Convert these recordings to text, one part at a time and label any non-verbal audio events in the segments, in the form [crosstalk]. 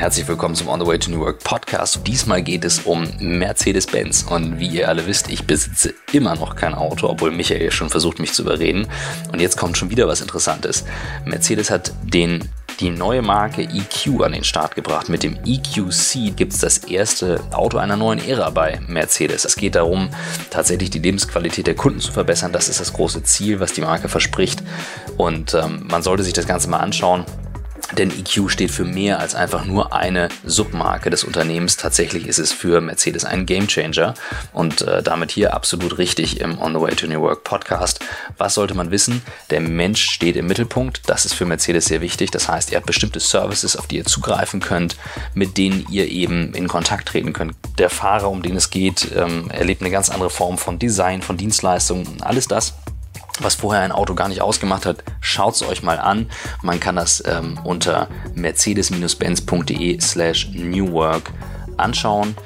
Herzlich willkommen zum On the Way to New Work Podcast. Diesmal geht es um Mercedes-Benz. Und wie ihr alle wisst, ich besitze immer noch kein Auto, obwohl Michael schon versucht, mich zu überreden. Und jetzt kommt schon wieder was Interessantes. Mercedes hat den die neue Marke EQ an den Start gebracht. Mit dem EQC gibt es das erste Auto einer neuen Ära bei Mercedes. Es geht darum, tatsächlich die Lebensqualität der Kunden zu verbessern. Das ist das große Ziel, was die Marke verspricht. Und ähm, man sollte sich das Ganze mal anschauen. Denn EQ steht für mehr als einfach nur eine Submarke des Unternehmens. Tatsächlich ist es für Mercedes ein Gamechanger und äh, damit hier absolut richtig im On the Way to New Work Podcast. Was sollte man wissen? Der Mensch steht im Mittelpunkt. Das ist für Mercedes sehr wichtig. Das heißt, ihr habt bestimmte Services, auf die ihr zugreifen könnt, mit denen ihr eben in Kontakt treten könnt. Der Fahrer, um den es geht, ähm, erlebt eine ganz andere Form von Design, von Dienstleistungen. Alles das was vorher ein Auto gar nicht ausgemacht hat, schaut es euch mal an. Man kann das ähm, unter mercedes-benz.de slash newwork anschauen.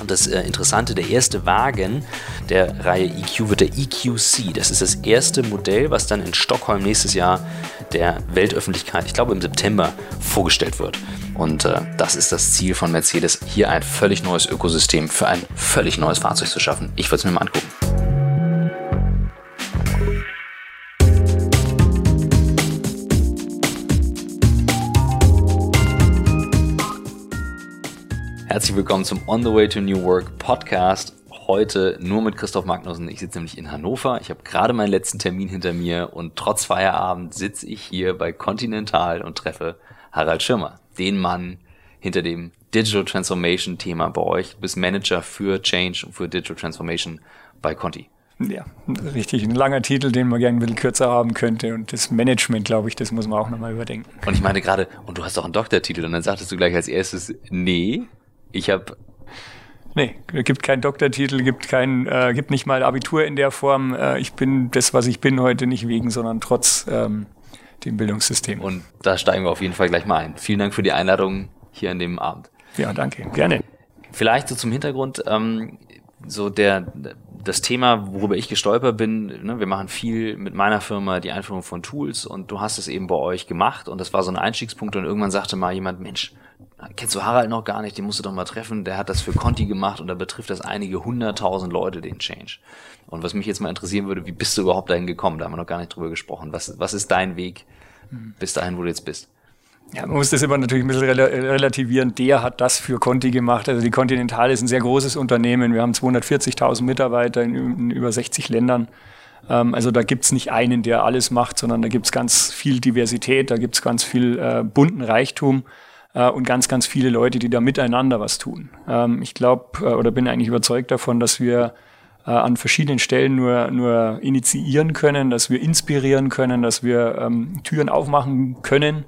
Und das äh, Interessante, der erste Wagen der Reihe EQ wird der EQC. Das ist das erste Modell, was dann in Stockholm nächstes Jahr der Weltöffentlichkeit, ich glaube im September, vorgestellt wird. Und äh, das ist das Ziel von Mercedes, hier ein völlig neues Ökosystem für ein völlig neues Fahrzeug zu schaffen. Ich würde es mir mal angucken. Herzlich willkommen zum On the Way to New Work Podcast. Heute nur mit Christoph Magnussen. Ich sitze nämlich in Hannover. Ich habe gerade meinen letzten Termin hinter mir und trotz Feierabend sitze ich hier bei Continental und treffe Harald Schirmer, den Mann hinter dem Digital Transformation Thema bei euch. Du bist Manager für Change und für Digital Transformation bei Conti. Ja, richtig. Ein langer Titel, den man gerne ein bisschen kürzer haben könnte. Und das Management, glaube ich, das muss man auch nochmal überdenken. Und ich meine gerade, und du hast auch einen Doktortitel. Und dann sagtest du gleich als erstes, nee, ich habe Nee, gibt keinen Doktortitel, gibt kein, äh, gibt nicht mal Abitur in der Form. Äh, ich bin das, was ich bin heute nicht wegen, sondern trotz ähm, dem Bildungssystem. Und da steigen wir auf jeden Fall gleich mal ein. Vielen Dank für die Einladung hier an dem Abend. Ja, danke. Gerne. Vielleicht so zum Hintergrund, ähm, so der das Thema, worüber ich gestolpert bin, ne, wir machen viel mit meiner Firma die Einführung von Tools und du hast es eben bei euch gemacht und das war so ein Einstiegspunkt und irgendwann sagte mal jemand, Mensch, kennst du Harald noch gar nicht, den musst du doch mal treffen. Der hat das für Conti gemacht und da betrifft das einige hunderttausend Leute, den Change. Und was mich jetzt mal interessieren würde, wie bist du überhaupt dahin gekommen? Da haben wir noch gar nicht drüber gesprochen. Was, was ist dein Weg bis dahin, wo du jetzt bist? Ja, man muss das immer natürlich ein bisschen relativieren. Der hat das für Conti gemacht. Also die Continental ist ein sehr großes Unternehmen. Wir haben 240.000 Mitarbeiter in, über 60 Ländern. Ähm, also da gibt's nicht einen, der alles macht, sondern da gibt's ganz viel Diversität, da gibt's ganz viel äh, bunten Reichtum äh, und ganz, ganz viele Leute, die da miteinander was tun. Ähm, ich glaube äh, oder bin eigentlich überzeugt davon, dass wir äh, an verschiedenen Stellen nur, nur initiieren können, dass wir inspirieren können, dass wir ähm, Türen aufmachen können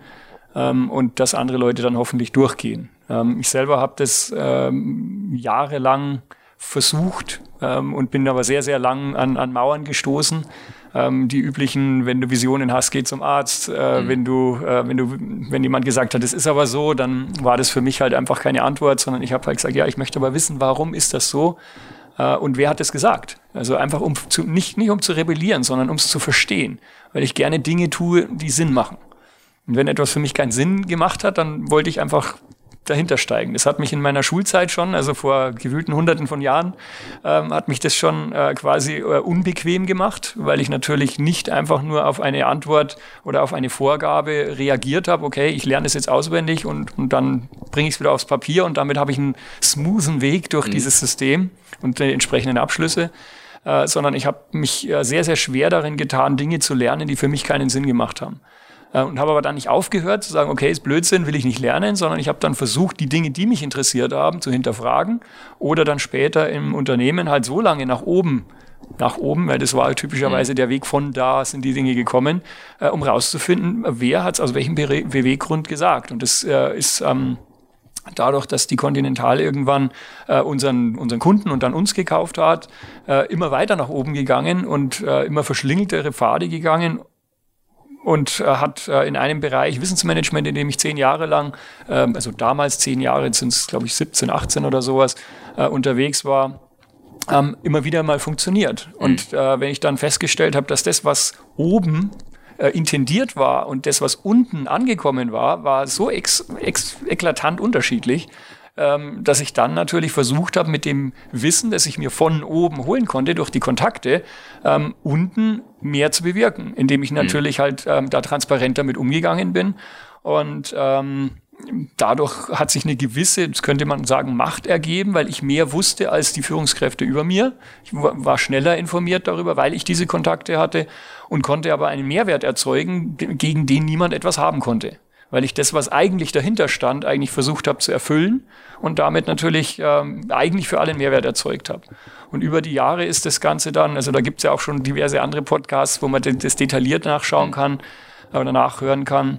ähm, und dass andere Leute dann hoffentlich durchgehen. Ähm, ich selber habe das ähm, jahrelang versucht ähm, und bin aber sehr, sehr lang an, an Mauern gestoßen ähm, die üblichen, wenn du Visionen hast, geh zum Arzt. Äh, mhm. Wenn du, äh, wenn du, wenn jemand gesagt hat, es ist aber so, dann war das für mich halt einfach keine Antwort, sondern ich habe halt gesagt, ja, ich möchte aber wissen, warum ist das so? Äh, und wer hat es gesagt? Also einfach um zu, nicht, nicht um zu rebellieren, sondern um es zu verstehen, weil ich gerne Dinge tue, die Sinn machen. Und wenn etwas für mich keinen Sinn gemacht hat, dann wollte ich einfach dahinter steigen. Das hat mich in meiner Schulzeit schon, also vor gewühlten Hunderten von Jahren, ähm, hat mich das schon äh, quasi äh, unbequem gemacht, weil ich natürlich nicht einfach nur auf eine Antwort oder auf eine Vorgabe reagiert habe, okay, ich lerne das jetzt auswendig und, und dann bringe ich es wieder aufs Papier und damit habe ich einen smoothen Weg durch mhm. dieses System und die entsprechenden Abschlüsse. Äh, sondern ich habe mich äh, sehr, sehr schwer darin getan, Dinge zu lernen, die für mich keinen Sinn gemacht haben. Äh, und habe aber dann nicht aufgehört zu sagen, okay, ist Blödsinn, will ich nicht lernen, sondern ich habe dann versucht, die Dinge, die mich interessiert haben, zu hinterfragen oder dann später im Unternehmen halt so lange nach oben nach oben, weil das war typischerweise mhm. der Weg von da sind die Dinge gekommen, äh, um rauszufinden, wer hat es aus welchem Be Beweggrund gesagt. Und das äh, ist ähm, dadurch, dass die Continental irgendwann äh, unseren, unseren Kunden und dann uns gekauft hat, äh, immer weiter nach oben gegangen und äh, immer verschlingeltere Pfade gegangen und äh, hat äh, in einem Bereich Wissensmanagement, in dem ich zehn Jahre lang, ähm, also damals zehn Jahre, jetzt sind es glaube ich 17, 18 oder sowas, äh, unterwegs war, ähm, immer wieder mal funktioniert. Mhm. Und äh, wenn ich dann festgestellt habe, dass das, was oben äh, intendiert war und das, was unten angekommen war, war so ex, ex, eklatant unterschiedlich, ähm, dass ich dann natürlich versucht habe, mit dem Wissen, das ich mir von oben holen konnte, durch die Kontakte, ähm, unten mehr zu bewirken, indem ich mhm. natürlich mhm. halt ähm, da transparent damit umgegangen bin. Und ähm, dadurch hat sich eine gewisse, das könnte man sagen, Macht ergeben, weil ich mehr wusste als die Führungskräfte über mir. Ich war schneller informiert darüber, weil ich diese Kontakte hatte und konnte aber einen Mehrwert erzeugen, gegen den niemand etwas haben konnte weil ich das, was eigentlich dahinter stand, eigentlich versucht habe zu erfüllen und damit natürlich ähm, eigentlich für alle Mehrwert erzeugt habe. Und über die Jahre ist das Ganze dann, also da gibt es ja auch schon diverse andere Podcasts, wo man das detailliert nachschauen mhm. kann oder nachhören kann.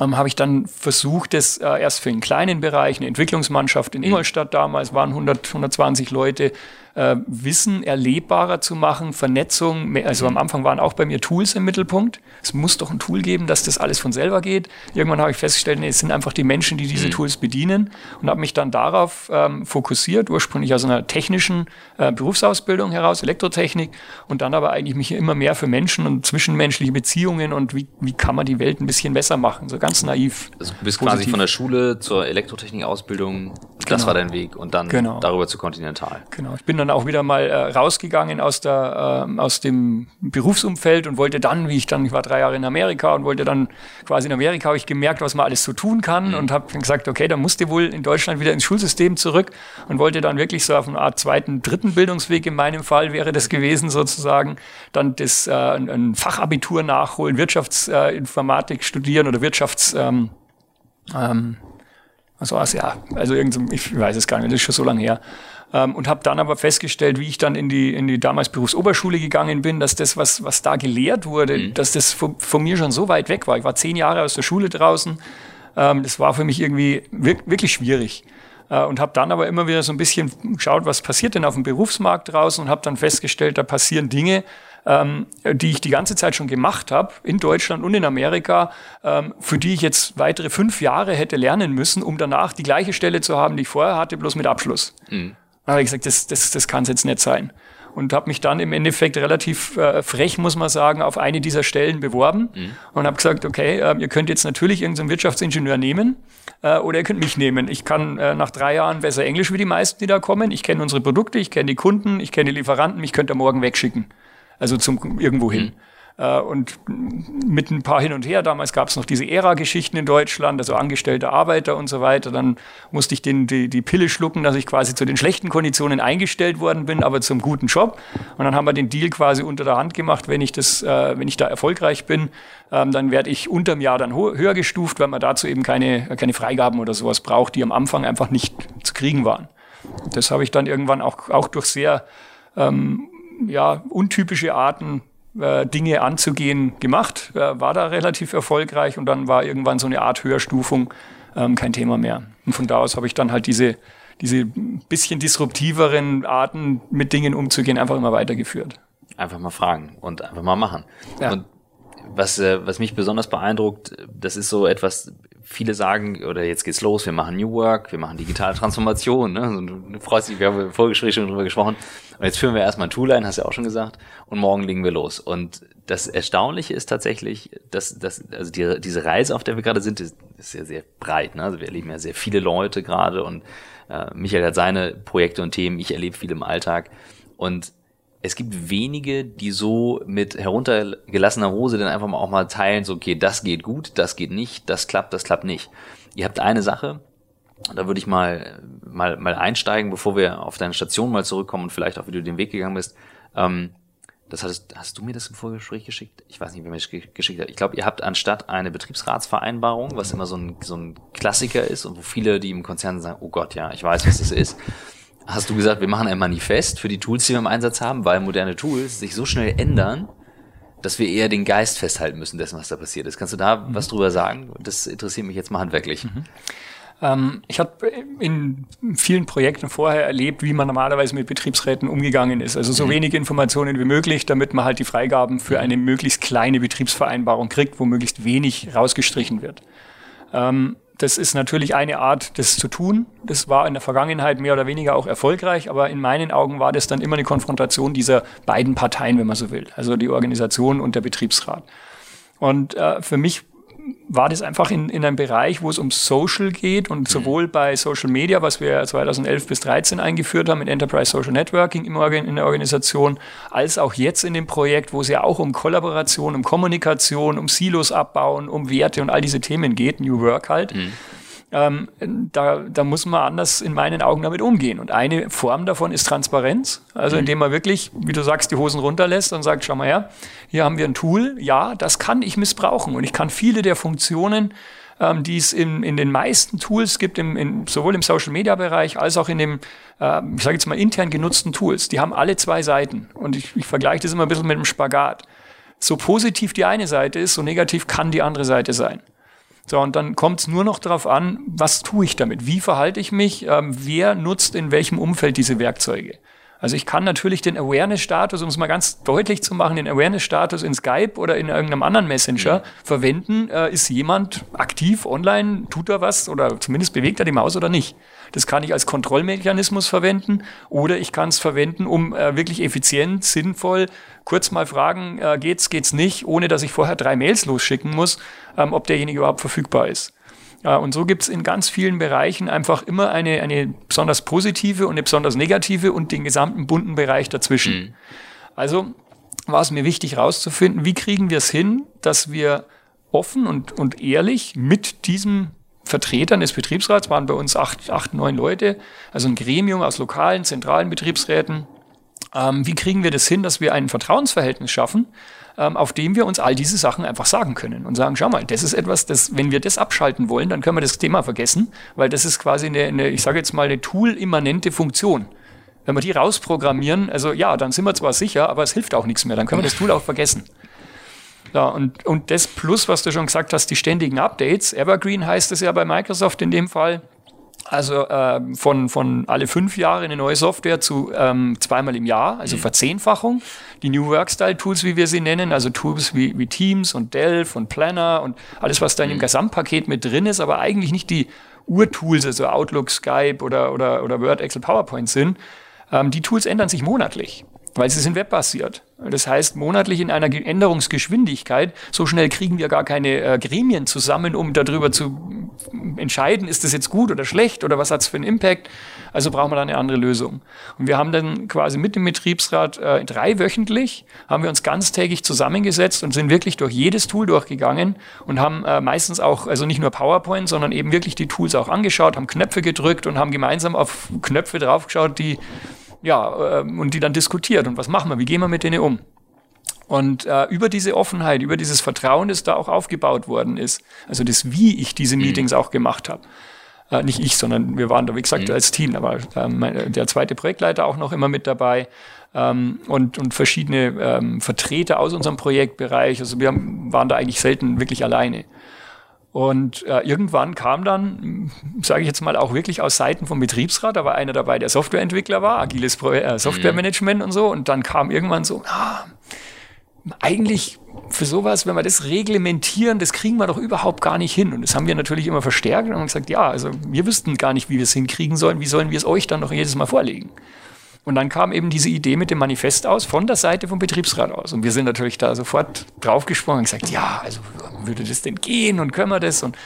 Ähm, habe ich dann versucht, das äh, erst für einen kleinen Bereich, eine Entwicklungsmannschaft in mhm. Ingolstadt damals, waren 100, 120 Leute, äh, Wissen erlebbarer zu machen, Vernetzung. Also am Anfang waren auch bei mir Tools im Mittelpunkt. Es muss doch ein Tool geben, dass das alles von selber geht. Irgendwann habe ich festgestellt, nee, es sind einfach die Menschen, die diese mhm. Tools bedienen und habe mich dann darauf ähm, fokussiert, ursprünglich aus einer technischen äh, Berufsausbildung heraus, Elektrotechnik und dann aber eigentlich mich immer mehr für Menschen und zwischenmenschliche Beziehungen und wie, wie kann man die Welt ein bisschen besser machen, so ganz naiv. Also du bist positiv. quasi von der Schule zur Elektrotechnik-Ausbildung, das genau. war dein Weg und dann genau. darüber zu Continental. Genau, ich bin dann dann auch wieder mal äh, rausgegangen aus, der, äh, aus dem Berufsumfeld und wollte dann, wie ich dann, ich war drei Jahre in Amerika und wollte dann quasi in Amerika, habe ich gemerkt, was man alles so tun kann mhm. und habe gesagt, okay, dann musste wohl in Deutschland wieder ins Schulsystem zurück und wollte dann wirklich so auf eine Art zweiten, dritten Bildungsweg in meinem Fall wäre das gewesen sozusagen, dann das äh, ein Fachabitur nachholen, Wirtschaftsinformatik studieren oder Wirtschafts... Ähm, ähm, was war es ja? Also irgend ich weiß es gar nicht, das ist schon so lange her. Ähm, und habe dann aber festgestellt, wie ich dann in die, in die damals Berufsoberschule gegangen bin, dass das, was, was da gelehrt wurde, mhm. dass das von, von, mir schon so weit weg war. Ich war zehn Jahre aus der Schule draußen. Ähm, das war für mich irgendwie wirklich schwierig. Äh, und habe dann aber immer wieder so ein bisschen geschaut, was passiert denn auf dem Berufsmarkt draußen und habe dann festgestellt, da passieren Dinge, ähm, die ich die ganze Zeit schon gemacht habe, in Deutschland und in Amerika, ähm, für die ich jetzt weitere fünf Jahre hätte lernen müssen, um danach die gleiche Stelle zu haben, die ich vorher hatte, bloß mit Abschluss. Mhm. Dann habe ich gesagt, das, das, das kann es jetzt nicht sein. Und habe mich dann im Endeffekt relativ äh, frech, muss man sagen, auf eine dieser Stellen beworben mhm. und habe gesagt, okay, äh, ihr könnt jetzt natürlich irgendeinen Wirtschaftsingenieur nehmen äh, oder ihr könnt mich nehmen. Ich kann äh, nach drei Jahren besser Englisch wie die meisten, die da kommen. Ich kenne unsere Produkte, ich kenne die Kunden, ich kenne die Lieferanten, mich könnt ihr morgen wegschicken. Also zum irgendwo hin. Mhm. Äh, und mit ein paar hin und her, damals gab es noch diese Ära-Geschichten in Deutschland, also angestellte Arbeiter und so weiter. Dann musste ich den, die, die Pille schlucken, dass ich quasi zu den schlechten Konditionen eingestellt worden bin, aber zum guten Job. Und dann haben wir den Deal quasi unter der Hand gemacht, wenn ich, das, äh, wenn ich da erfolgreich bin, ähm, dann werde ich unterm Jahr dann höher gestuft, weil man dazu eben keine, keine Freigaben oder sowas braucht, die am Anfang einfach nicht zu kriegen waren. Das habe ich dann irgendwann auch, auch durch sehr ähm, ja, untypische Arten äh, Dinge anzugehen gemacht, äh, war da relativ erfolgreich und dann war irgendwann so eine Art Höherstufung ähm, kein Thema mehr. Und von da aus habe ich dann halt diese, diese bisschen disruptiveren Arten, mit Dingen umzugehen, einfach immer weitergeführt. Einfach mal fragen und einfach mal machen. Ja. Und was, äh, was mich besonders beeindruckt, das ist so etwas, viele sagen, oder jetzt geht's los, wir machen New Work, wir machen digitale Transformation, ne? Und du freust dich, wir haben im Vorgespräch schon drüber gesprochen. Und jetzt führen wir erstmal ein Tool ein, hast du ja auch schon gesagt, und morgen legen wir los. Und das Erstaunliche ist tatsächlich, dass, dass also die, diese Reise, auf der wir gerade sind, ist, ist ja sehr breit. Ne? Also wir erleben ja sehr viele Leute gerade und äh, Michael hat seine Projekte und Themen, ich erlebe viel im Alltag. Und es gibt wenige, die so mit heruntergelassener Hose dann einfach mal auch mal teilen, so okay, das geht gut, das geht nicht, das klappt, das klappt nicht. Ihr habt eine Sache, da würde ich mal, mal, mal einsteigen, bevor wir auf deine Station mal zurückkommen und vielleicht auch, wie du den Weg gegangen bist. Ähm, das hast, hast du mir das im Vorgespräch geschickt? Ich weiß nicht, wer mir das geschickt hat. Ich glaube, ihr habt anstatt eine Betriebsratsvereinbarung, was immer so ein, so ein Klassiker ist und wo viele, die im Konzern sagen, oh Gott, ja, ich weiß, was das ist, hast du gesagt, wir machen ein Manifest für die Tools, die wir im Einsatz haben, weil moderne Tools sich so schnell ändern, dass wir eher den Geist festhalten müssen dessen, was da passiert ist. Kannst du da mhm. was drüber sagen? Das interessiert mich jetzt mal handwerklich. Mhm. Ähm, ich habe in vielen Projekten vorher erlebt, wie man normalerweise mit Betriebsräten umgegangen ist. Also so mhm. wenig Informationen wie möglich, damit man halt die Freigaben für eine möglichst kleine Betriebsvereinbarung kriegt, wo möglichst wenig rausgestrichen wird. Ähm, das ist natürlich eine Art, das zu tun. Das war in der Vergangenheit mehr oder weniger auch erfolgreich, aber in meinen Augen war das dann immer eine Konfrontation dieser beiden Parteien, wenn man so will, also die Organisation und der Betriebsrat. Und äh, für mich war das einfach in, in einem Bereich, wo es um Social geht und mhm. sowohl bei Social Media, was wir 2011 bis 2013 eingeführt haben, mit Enterprise Social Networking im in der Organisation, als auch jetzt in dem Projekt, wo es ja auch um Kollaboration, um Kommunikation, um Silos abbauen, um Werte und all diese Themen geht, New Work halt. Mhm ähm, da, da muss man anders in meinen Augen damit umgehen. Und eine Form davon ist Transparenz. Also mhm. indem man wirklich, wie du sagst, die Hosen runterlässt und sagt, schau mal her, hier haben wir ein Tool, ja, das kann ich missbrauchen. Und ich kann viele der Funktionen, ähm, die es in, in den meisten Tools gibt, im, in, sowohl im Social-Media-Bereich als auch in dem, äh, ich sage jetzt mal, intern genutzten Tools, die haben alle zwei Seiten. Und ich, ich vergleiche das immer ein bisschen mit dem Spagat. So positiv die eine Seite ist, so negativ kann die andere Seite sein. So, und dann kommt es nur noch darauf an, was tue ich damit? Wie verhalte ich mich? Ähm, wer nutzt in welchem Umfeld diese Werkzeuge? Also ich kann natürlich den Awareness-Status, um es mal ganz deutlich zu machen, den Awareness-Status in Skype oder in irgendeinem anderen Messenger verwenden. Äh, ist jemand aktiv online? Tut er was? Oder zumindest bewegt er die Maus oder nicht? Das kann ich als Kontrollmechanismus verwenden oder ich kann es verwenden, um äh, wirklich effizient, sinnvoll, kurz mal fragen, äh, geht's, geht's nicht, ohne dass ich vorher drei Mails losschicken muss, ähm, ob derjenige überhaupt verfügbar ist. Und so gibt's in ganz vielen Bereichen einfach immer eine, eine besonders positive und eine besonders negative und den gesamten bunten Bereich dazwischen. Mhm. Also war es mir wichtig herauszufinden, wie kriegen wir es hin, dass wir offen und, und ehrlich mit diesem Vertretern des Betriebsrats, waren bei uns acht, acht, neun Leute, also ein Gremium aus lokalen, zentralen Betriebsräten. Ähm, wie kriegen wir das hin, dass wir ein Vertrauensverhältnis schaffen, ähm, auf dem wir uns all diese Sachen einfach sagen können und sagen, schau mal, das ist etwas, das, wenn wir das abschalten wollen, dann können wir das Thema vergessen, weil das ist quasi eine, eine ich sage jetzt mal, eine Tool-immanente Funktion. Wenn wir die rausprogrammieren, also ja, dann sind wir zwar sicher, aber es hilft auch nichts mehr, dann können wir das Tool auch vergessen. Ja, und, und das plus, was du schon gesagt hast, die ständigen Updates. Evergreen heißt es ja bei Microsoft in dem Fall. Also äh, von, von alle fünf Jahre eine neue Software zu ähm, zweimal im Jahr, also mhm. Verzehnfachung. Die New Work-Style-Tools, wie wir sie nennen, also Tools wie, wie Teams und Delph und Planner und alles, was da in dem mhm. Gesamtpaket mit drin ist, aber eigentlich nicht die Urtools, also Outlook, Skype oder, oder, oder Word, Excel, PowerPoint sind. Ähm, die Tools ändern sich monatlich weil sie sind webbasiert. Das heißt, monatlich in einer Änderungsgeschwindigkeit, so schnell kriegen wir gar keine äh, Gremien zusammen, um darüber zu entscheiden, ist das jetzt gut oder schlecht oder was hat es für einen Impact. Also brauchen wir da eine andere Lösung. Und wir haben dann quasi mit dem Betriebsrat äh, dreiwöchentlich, haben wir uns ganztägig zusammengesetzt und sind wirklich durch jedes Tool durchgegangen und haben äh, meistens auch, also nicht nur PowerPoint, sondern eben wirklich die Tools auch angeschaut, haben Knöpfe gedrückt und haben gemeinsam auf Knöpfe draufgeschaut, die ja, äh, und die dann diskutiert und was machen wir, wie gehen wir mit denen um. Und äh, über diese Offenheit, über dieses Vertrauen, das da auch aufgebaut worden ist, also das, wie ich diese mhm. Meetings mhm. auch gemacht habe, äh, nicht ich, sondern wir waren da, wie gesagt, mhm. als Team, da war äh, der zweite Projektleiter auch noch immer mit dabei ähm, und, und verschiedene ähm, Vertreter aus unserem Projektbereich. Also wir haben, waren da eigentlich selten wirklich alleine. Und äh, irgendwann kam dann, sage ich jetzt mal, auch wirklich aus Seiten vom Betriebsrat, da war einer dabei, der Softwareentwickler war, agiles Pro äh, Softwaremanagement und so. Und dann kam irgendwann so, ah, eigentlich für sowas, wenn wir das reglementieren, das kriegen wir doch überhaupt gar nicht hin. Und das haben wir natürlich immer verstärkt und haben gesagt, ja, also wir wüssten gar nicht, wie wir es hinkriegen sollen. Wie sollen wir es euch dann noch jedes Mal vorlegen? Und dann kam eben diese Idee mit dem Manifest aus, von der Seite vom Betriebsrat aus. Und wir sind natürlich da sofort draufgesprungen und gesagt, ja, also würde das denn gehen und können wir das? Und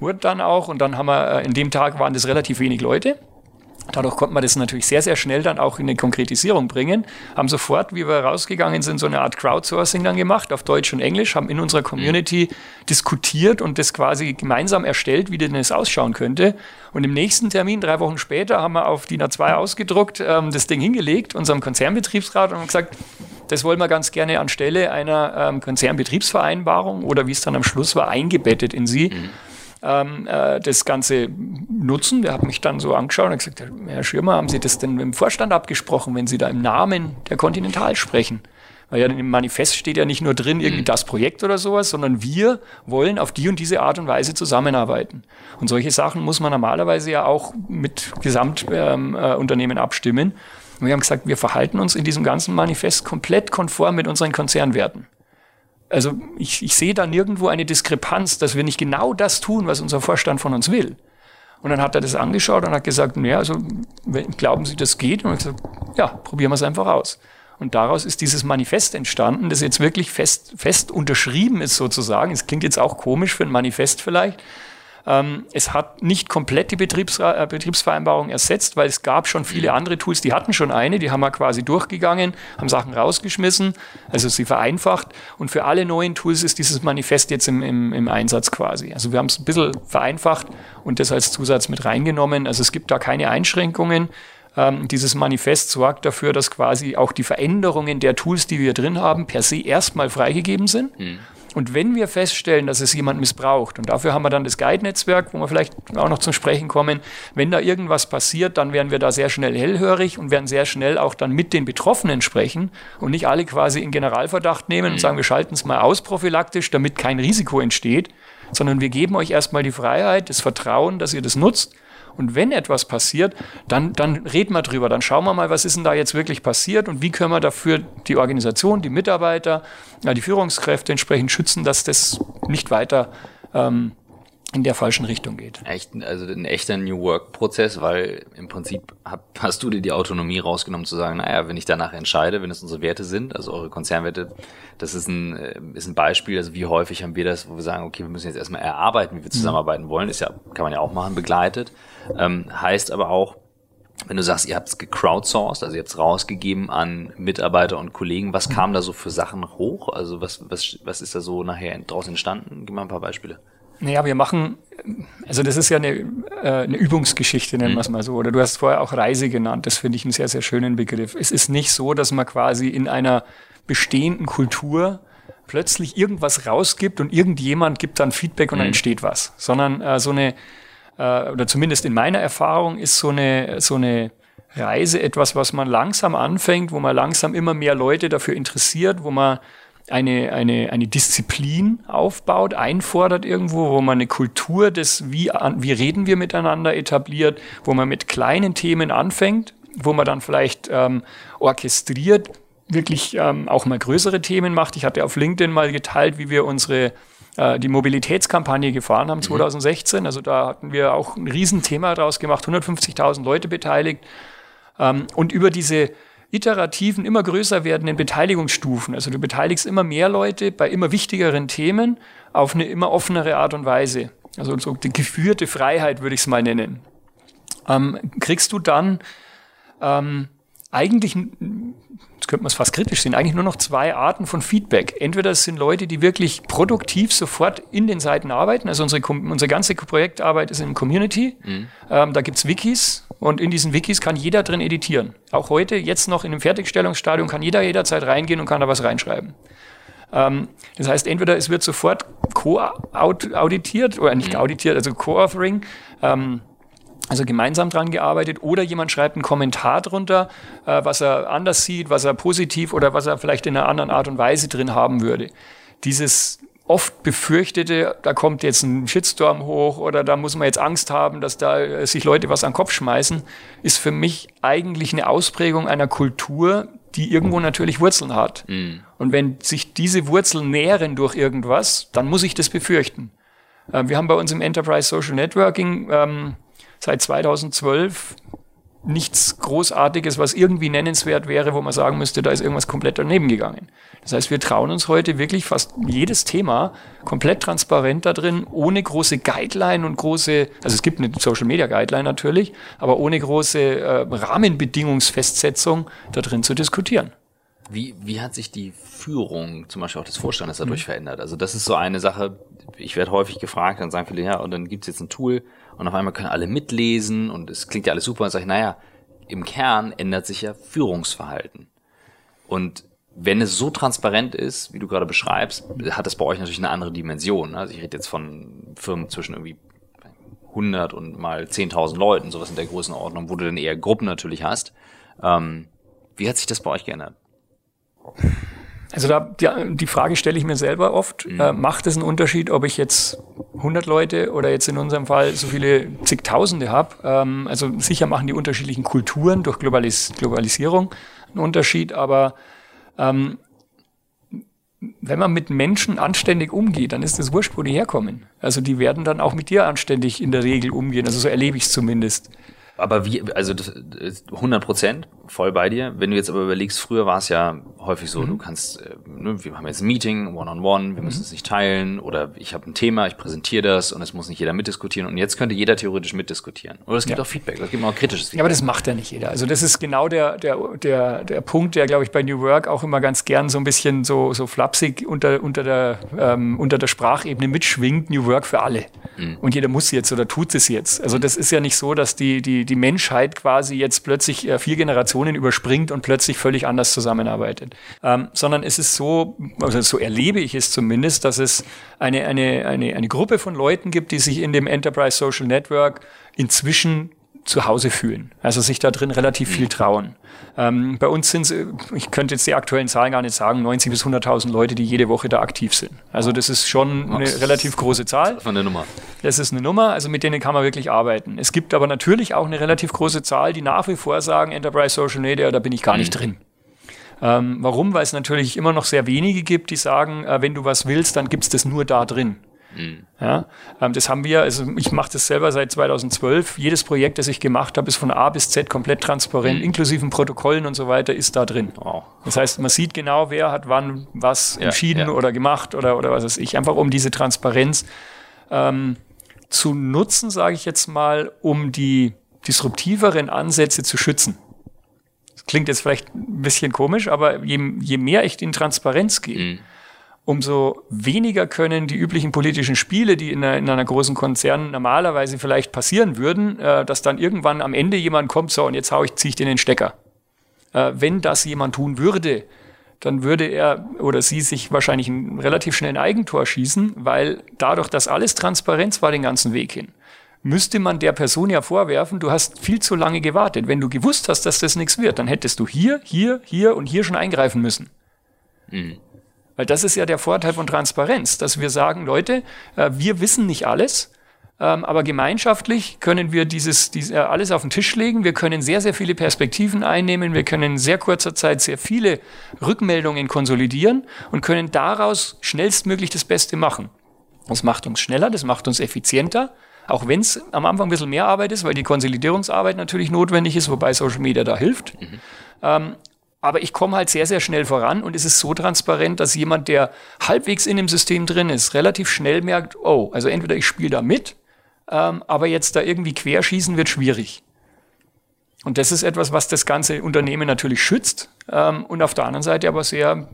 wurde dann auch. Und dann haben wir, äh, in dem Tag waren das relativ wenig Leute. Dadurch konnte man das natürlich sehr, sehr schnell dann auch in eine Konkretisierung bringen. Haben sofort, wie wir rausgegangen sind, so eine Art Crowdsourcing dann gemacht auf Deutsch und Englisch, haben in unserer Community diskutiert und das quasi gemeinsam erstellt, wie denn das ausschauen könnte. Und im nächsten Termin, drei Wochen später, haben wir auf DIN A2 ausgedruckt, ähm, das Ding hingelegt, unserem Konzernbetriebsrat und haben gesagt, das wollen wir ganz gerne anstelle einer ähm, Konzernbetriebsvereinbarung oder wie es dann am Schluss war, eingebettet in sie. Mhm ähm, äh, das Ganze nutzen. Der hat mich dann so angeschaut und gesagt, Herr Schirmer, haben Sie das denn mit dem Vorstand abgesprochen, wenn Sie da im Namen der Continental sprechen? Weil ja im Manifest steht ja nicht nur drin irgendwie mhm. das Projekt oder sowas, sondern wir wollen auf die und diese Art und Weise zusammenarbeiten. Und solche Sachen muss man normalerweise ja auch mit Gesamtunternehmen ähm, äh, abstimmen. Und wir haben gesagt, wir verhalten uns in diesem ganzen Manifest komplett konform mit unseren Konzernwerten also ich, ich sehe da nirgendwo eine Diskrepanz, dass wir nicht genau das tun, was unser Vorstand von uns will. Und dann hat er das angeschaut und hat gesagt, naja, also glauben Sie, das geht? Und ich gesagt, ja, probieren wir es einfach aus. Und daraus ist dieses Manifest entstanden, das jetzt wirklich fest, fest unterschrieben ist sozusagen. Es klingt jetzt auch komisch für ein Manifest vielleicht, ähm, es hat nicht komplett die Betriebs äh, Betriebsvereinbarung ersetzt, weil es gab schon viele andere Tools, die hatten schon eine, die haben wir quasi durchgegangen, haben Sachen rausgeschmissen, also sie vereinfacht. Und für alle neuen Tools ist dieses Manifest jetzt im, im, im Einsatz quasi. Also wir haben es ein bisschen vereinfacht und das als Zusatz mit reingenommen. Also es gibt da keine Einschränkungen ähm, dieses Manifest sorgt dafür, dass quasi auch die Veränderungen der Tools, die wir drin haben, per se erstmal freigegeben sind. Mhm. Und wenn wir feststellen, dass es jemand missbraucht, und dafür haben wir dann das Guide-Netzwerk, wo wir vielleicht auch noch zum Sprechen kommen, wenn da irgendwas passiert, dann werden wir da sehr schnell hellhörig und werden sehr schnell auch dann mit den Betroffenen sprechen und nicht alle quasi in Generalverdacht nehmen und mhm. sagen, wir schalten es mal aus prophylaktisch, damit kein Risiko entsteht, sondern wir geben euch erstmal die Freiheit, das Vertrauen, dass ihr das nutzt und wenn etwas passiert, dann, dann reden wir drüber. Dann schauen wir mal, was ist denn da jetzt wirklich passiert und wie können wir dafür die Organisation, die Mitarbeiter, die Führungskräfte entsprechend schützen, dass das nicht weiter ähm, in der falschen Richtung geht. Echt, also ein echter New Work-Prozess, weil im Prinzip hast du dir die Autonomie rausgenommen zu sagen, naja, wenn ich danach entscheide, wenn es unsere Werte sind, also eure Konzernwerte, das ist ein, äh, ist ein Beispiel, also wie häufig haben wir das, wo wir sagen, okay, wir müssen jetzt erstmal erarbeiten, wie wir zusammenarbeiten mhm. wollen, ist ja, kann man ja auch machen, begleitet. Ähm, heißt aber auch, wenn du sagst, ihr habt es gecrowdsourced, also ihr habt es rausgegeben an Mitarbeiter und Kollegen, was mhm. kam da so für Sachen hoch? Also was, was, was ist da so nachher draus entstanden? Gib mal ein paar Beispiele. Naja, wir machen, also das ist ja eine, äh, eine Übungsgeschichte, nennen mhm. wir es mal so. Oder du hast vorher auch Reise genannt. Das finde ich einen sehr, sehr schönen Begriff. Es ist nicht so, dass man quasi in einer bestehenden Kultur plötzlich irgendwas rausgibt und irgendjemand gibt dann Feedback und mhm. dann entsteht was. Sondern äh, so eine, äh, oder zumindest in meiner Erfahrung ist so eine, so eine Reise etwas, was man langsam anfängt, wo man langsam immer mehr Leute dafür interessiert, wo man eine, eine, eine Disziplin aufbaut, einfordert irgendwo, wo man eine Kultur des, wie, wie reden wir miteinander etabliert, wo man mit kleinen Themen anfängt, wo man dann vielleicht ähm, orchestriert, wirklich ähm, auch mal größere Themen macht. Ich hatte auf LinkedIn mal geteilt, wie wir unsere äh, die Mobilitätskampagne gefahren haben 2016. Mhm. Also da hatten wir auch ein Riesenthema draus gemacht, 150.000 Leute beteiligt. Ähm, und über diese iterativen, immer größer werdenden Beteiligungsstufen. Also du beteiligst immer mehr Leute bei immer wichtigeren Themen auf eine immer offenere Art und Weise. Also so die geführte Freiheit würde ich es mal nennen. Ähm, kriegst du dann ähm, eigentlich, jetzt könnte man es fast kritisch sehen, eigentlich nur noch zwei Arten von Feedback. Entweder es sind Leute, die wirklich produktiv sofort in den Seiten arbeiten, also unsere, unsere ganze Projektarbeit ist in Community, mhm. ähm, da gibt's Wikis und in diesen Wikis kann jeder drin editieren. Auch heute, jetzt noch in einem Fertigstellungsstadium, kann jeder jederzeit reingehen und kann da was reinschreiben. Ähm, das heißt, entweder es wird sofort co-auditiert oder nicht mhm. auditiert, also co-authoring, ähm, also gemeinsam dran gearbeitet oder jemand schreibt einen Kommentar drunter, äh, was er anders sieht, was er positiv oder was er vielleicht in einer anderen Art und Weise drin haben würde. Dieses oft befürchtete, da kommt jetzt ein Shitstorm hoch oder da muss man jetzt Angst haben, dass da äh, sich Leute was an den Kopf schmeißen, ist für mich eigentlich eine Ausprägung einer Kultur, die irgendwo natürlich Wurzeln hat. Mhm. Und wenn sich diese Wurzeln nähren durch irgendwas, dann muss ich das befürchten. Äh, wir haben bei uns im Enterprise Social Networking ähm, seit 2012 nichts Großartiges, was irgendwie nennenswert wäre, wo man sagen müsste, da ist irgendwas komplett daneben gegangen. Das heißt, wir trauen uns heute wirklich fast jedes Thema komplett transparent da drin, ohne große Guideline und große, also es gibt eine Social Media Guideline natürlich, aber ohne große äh, Rahmenbedingungsfestsetzung da drin zu diskutieren. Wie, wie hat sich die Führung, zum Beispiel auch des Vorstandes, dadurch mhm. verändert? Also das ist so eine Sache, ich werde häufig gefragt, dann sagen viele, ja, und dann gibt's jetzt ein Tool und auf einmal können alle mitlesen und es klingt ja alles super und sage ich, naja, im Kern ändert sich ja Führungsverhalten. Und wenn es so transparent ist, wie du gerade beschreibst, hat das bei euch natürlich eine andere Dimension. Also ich rede jetzt von Firmen zwischen irgendwie 100 und mal 10.000 Leuten, sowas in der Größenordnung, wo du dann eher Gruppen natürlich hast. Ähm, wie hat sich das bei euch geändert? Also da, die, die Frage stelle ich mir selber oft. Mhm. Äh, macht es einen Unterschied, ob ich jetzt 100 Leute oder jetzt in unserem Fall so viele zigtausende habe? Ähm, also sicher machen die unterschiedlichen Kulturen durch Globalis Globalisierung einen Unterschied, aber ähm, wenn man mit Menschen anständig umgeht, dann ist es wurscht, wo die herkommen. Also die werden dann auch mit dir anständig in der Regel umgehen. Also so erlebe ich es zumindest. Aber wie, also 100 Prozent voll bei dir. Wenn du jetzt aber überlegst, früher war es ja häufig so, mhm. du kannst, äh, ne, wir haben jetzt ein Meeting, one-on-one, -on -one, wir mhm. müssen es nicht teilen oder ich habe ein Thema, ich präsentiere das und es muss nicht jeder mitdiskutieren und jetzt könnte jeder theoretisch mitdiskutieren. Oder es gibt ja. auch Feedback, es gibt auch kritisches Feedback. Ja, aber das macht ja nicht jeder. Also das ist genau der, der, der, der Punkt, der, glaube ich, bei New Work auch immer ganz gern so ein bisschen so, so flapsig unter, unter, der, ähm, unter der Sprachebene mitschwingt, New Work für alle. Mhm. Und jeder muss jetzt oder tut es jetzt. Also das ist ja nicht so, dass die, die, die Menschheit quasi jetzt plötzlich äh, vier Generationen überspringt und plötzlich völlig anders zusammenarbeitet. Ähm, sondern es ist so, also so erlebe ich es zumindest, dass es eine, eine, eine, eine Gruppe von Leuten gibt, die sich in dem Enterprise Social Network inzwischen zu Hause fühlen. Also sich da drin relativ viel trauen. Ähm, bei uns sind es, ich könnte jetzt die aktuellen Zahlen gar nicht sagen, 90 bis 100.000 Leute, die jede Woche da aktiv sind. Also das ist schon eine relativ große Zahl. Das ist eine Nummer. Das ist eine Nummer, also mit denen kann man wirklich arbeiten. Es gibt aber natürlich auch eine relativ große Zahl, die nach wie vor sagen, Enterprise Social Media, da bin ich gar mhm. nicht drin. Ähm, warum? Weil es natürlich immer noch sehr wenige gibt, die sagen, äh, wenn du was willst, dann gibt es das nur da drin. Mhm. Ja, ähm, das haben wir, also ich mache das selber seit 2012. Jedes Projekt, das ich gemacht habe, ist von A bis Z komplett transparent, mhm. inklusive Protokollen und so weiter, ist da drin. Wow. Das heißt, man sieht genau, wer hat wann was ja, entschieden ja. oder gemacht oder, oder was weiß ich. Einfach um diese Transparenz ähm, zu nutzen, sage ich jetzt mal, um die disruptiveren Ansätze zu schützen. Das klingt jetzt vielleicht ein bisschen komisch, aber je, je mehr ich in Transparenz gehe, mhm umso weniger können die üblichen politischen Spiele, die in einer, in einer großen Konzern normalerweise vielleicht passieren würden, äh, dass dann irgendwann am Ende jemand kommt, so und jetzt hau ich, ziehe ich den, den Stecker. Äh, wenn das jemand tun würde, dann würde er oder sie sich wahrscheinlich einen relativ schnellen Eigentor schießen, weil dadurch, dass alles Transparenz war den ganzen Weg hin, müsste man der Person ja vorwerfen, du hast viel zu lange gewartet. Wenn du gewusst hast, dass das nichts wird, dann hättest du hier, hier, hier und hier schon eingreifen müssen. Mhm. Weil das ist ja der Vorteil von Transparenz, dass wir sagen, Leute, äh, wir wissen nicht alles, ähm, aber gemeinschaftlich können wir dieses, dieses äh, alles auf den Tisch legen. Wir können sehr, sehr viele Perspektiven einnehmen. Wir können in sehr kurzer Zeit sehr viele Rückmeldungen konsolidieren und können daraus schnellstmöglich das Beste machen. Das macht uns schneller, das macht uns effizienter. Auch wenn es am Anfang ein bisschen mehr Arbeit ist, weil die Konsolidierungsarbeit natürlich notwendig ist, wobei Social Media da hilft. Mhm. Ähm, aber ich komme halt sehr, sehr schnell voran und es ist so transparent, dass jemand, der halbwegs in dem System drin ist, relativ schnell merkt, oh, also entweder ich spiele da mit, ähm, aber jetzt da irgendwie querschießen wird schwierig. Und das ist etwas, was das ganze Unternehmen natürlich schützt ähm, und auf der anderen Seite aber sehr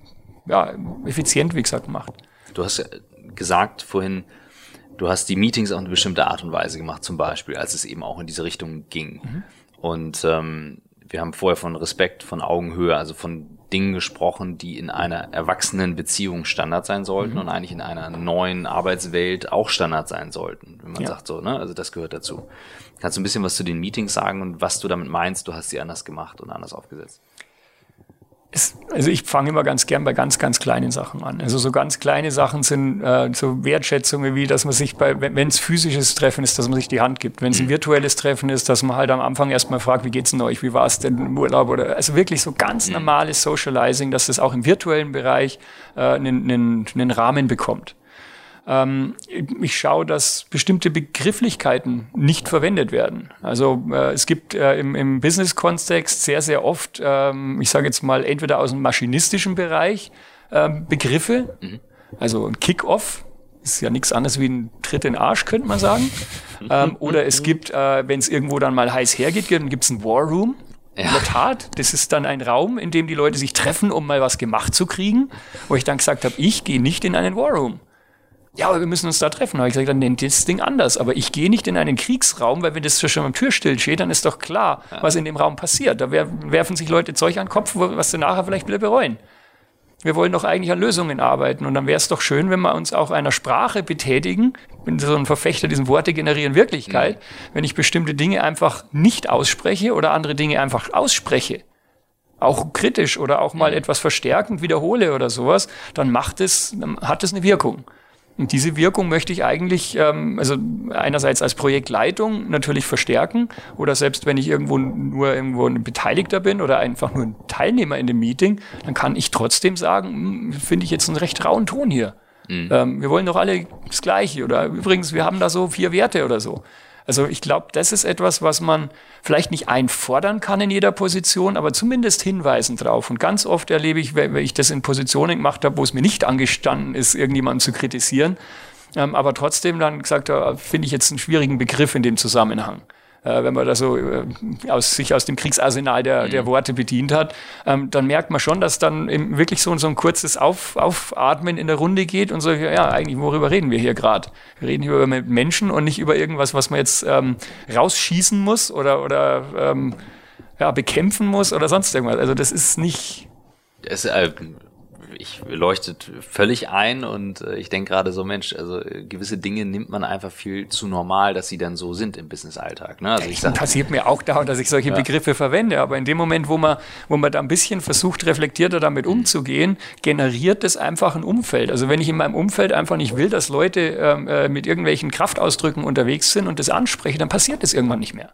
ja, effizient, wie gesagt, macht. Du hast gesagt vorhin, du hast die Meetings auf eine bestimmte Art und Weise gemacht, zum Beispiel, als es eben auch in diese Richtung ging. Mhm. Und ähm, wir haben vorher von Respekt, von Augenhöhe, also von Dingen gesprochen, die in einer erwachsenen Beziehung Standard sein sollten mhm. und eigentlich in einer neuen Arbeitswelt auch Standard sein sollten. Wenn man ja. sagt so, ne? Also das gehört dazu. Kannst du ein bisschen was zu den Meetings sagen und was du damit meinst, du hast sie anders gemacht und anders aufgesetzt? Es, also ich fange immer ganz gern bei ganz, ganz kleinen Sachen an. Also so ganz kleine Sachen sind äh, so Wertschätzungen wie, dass man sich bei, wenn es physisches Treffen ist, dass man sich die Hand gibt. Wenn es ein mhm. virtuelles Treffen ist, dass man halt am Anfang erstmal fragt, wie geht's denn euch, wie war es denn im Urlaub oder also wirklich so ganz mhm. normales Socializing, dass das auch im virtuellen Bereich äh, einen, einen, einen Rahmen bekommt. Ähm, ich schaue, dass bestimmte Begrifflichkeiten nicht verwendet werden. Also äh, es gibt äh, im, im Business-Kontext sehr, sehr oft, ähm, ich sage jetzt mal, entweder aus dem maschinistischen Bereich äh, Begriffe, mhm. also ein Kick-Off, ist ja nichts anderes wie ein Tritt in den Arsch, könnte man sagen. ähm, oder es gibt, äh, wenn es irgendwo dann mal heiß hergeht, dann gibt es ein War Room. Ja. In der Tat, das ist dann ein Raum, in dem die Leute sich treffen, um mal was gemacht zu kriegen. Wo ich dann gesagt habe, ich gehe nicht in einen War Room ja, aber wir müssen uns da treffen. Da habe ich gesagt, dann nennt das Ding anders. Aber ich gehe nicht in einen Kriegsraum, weil wenn das schon am Türstill steht, dann ist doch klar, was in dem Raum passiert. Da werfen sich Leute Zeug an den Kopf, was sie nachher vielleicht wieder bereuen. Wir wollen doch eigentlich an Lösungen arbeiten. Und dann wäre es doch schön, wenn wir uns auch einer Sprache betätigen. Ich bin so ein Verfechter, diesen Worte generieren Wirklichkeit. Mhm. Wenn ich bestimmte Dinge einfach nicht ausspreche oder andere Dinge einfach ausspreche, auch kritisch oder auch mal mhm. etwas verstärkend wiederhole oder sowas, dann macht es, dann hat es eine Wirkung. Und diese Wirkung möchte ich eigentlich, ähm, also einerseits als Projektleitung natürlich verstärken oder selbst wenn ich irgendwo nur irgendwo ein Beteiligter bin oder einfach nur ein Teilnehmer in dem Meeting, dann kann ich trotzdem sagen, hm, finde ich jetzt einen recht rauen Ton hier. Mhm. Ähm, wir wollen doch alle das Gleiche oder übrigens, wir haben da so vier Werte oder so. Also ich glaube, das ist etwas, was man vielleicht nicht einfordern kann in jeder Position, aber zumindest hinweisen drauf. Und ganz oft erlebe ich, wenn ich das in Positionen gemacht habe, wo es mir nicht angestanden ist, irgendjemanden zu kritisieren, ähm, aber trotzdem dann gesagt, äh, finde ich jetzt einen schwierigen Begriff in dem Zusammenhang wenn man da so äh, aus, sich aus dem Kriegsarsenal der, der mhm. Worte bedient hat, ähm, dann merkt man schon, dass dann eben wirklich so, so ein kurzes Auf, Aufatmen in der Runde geht und so, ja, eigentlich, worüber reden wir hier gerade? Wir reden hier über Menschen und nicht über irgendwas, was man jetzt ähm, rausschießen muss oder, oder ähm, ja, bekämpfen muss oder sonst irgendwas. Also das ist nicht... Es, äh, ich leuchtet völlig ein und äh, ich denke gerade so, Mensch, also äh, gewisse Dinge nimmt man einfach viel zu normal, dass sie dann so sind im Business-Alltag. Ne? Also ich sag, passiert mir auch da, dass ich solche ja. Begriffe verwende, aber in dem Moment, wo man, wo man da ein bisschen versucht, reflektierter damit umzugehen, generiert das einfach ein Umfeld. Also wenn ich in meinem Umfeld einfach nicht will, dass Leute ähm, äh, mit irgendwelchen Kraftausdrücken unterwegs sind und das anspreche, dann passiert das irgendwann nicht mehr.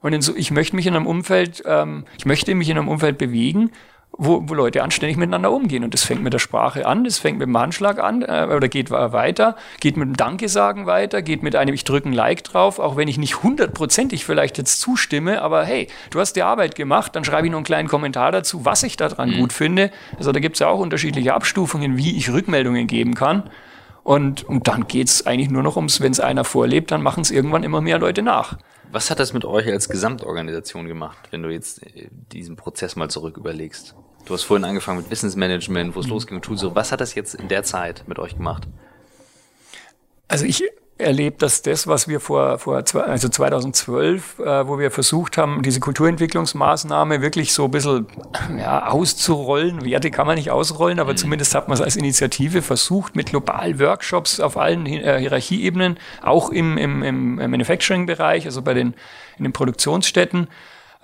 Und so, ich möchte mich in einem Umfeld, ähm, ich möchte mich in einem Umfeld bewegen, wo, wo Leute anständig miteinander umgehen. Und das fängt mit der Sprache an, das fängt mit dem Handschlag an äh, oder geht weiter, geht mit dem Danke sagen weiter, geht mit einem Ich drücke ein Like drauf, auch wenn ich nicht hundertprozentig vielleicht jetzt zustimme, aber hey, du hast die Arbeit gemacht, dann schreibe ich noch einen kleinen Kommentar dazu, was ich daran mhm. gut finde. Also da gibt es ja auch unterschiedliche Abstufungen, wie ich Rückmeldungen geben kann. Und, und dann geht's eigentlich nur noch ums, wenn es einer vorlebt, dann machen es irgendwann immer mehr Leute nach. Was hat das mit euch als Gesamtorganisation gemacht, wenn du jetzt äh, diesen Prozess mal zurück überlegst? Du hast vorhin angefangen mit Wissensmanagement, wo es mhm. losging und Tools. Was hat das jetzt in der Zeit mit euch gemacht? Also ich erlebt, dass das, was wir vor, vor also 2012, äh, wo wir versucht haben, diese Kulturentwicklungsmaßnahme wirklich so ein bisschen ja, auszurollen, Werte kann man nicht ausrollen, aber mhm. zumindest hat man es als Initiative versucht, mit global Workshops auf allen äh, Hierarchieebenen, auch im, im, im Manufacturing-Bereich, also bei den, in den Produktionsstätten,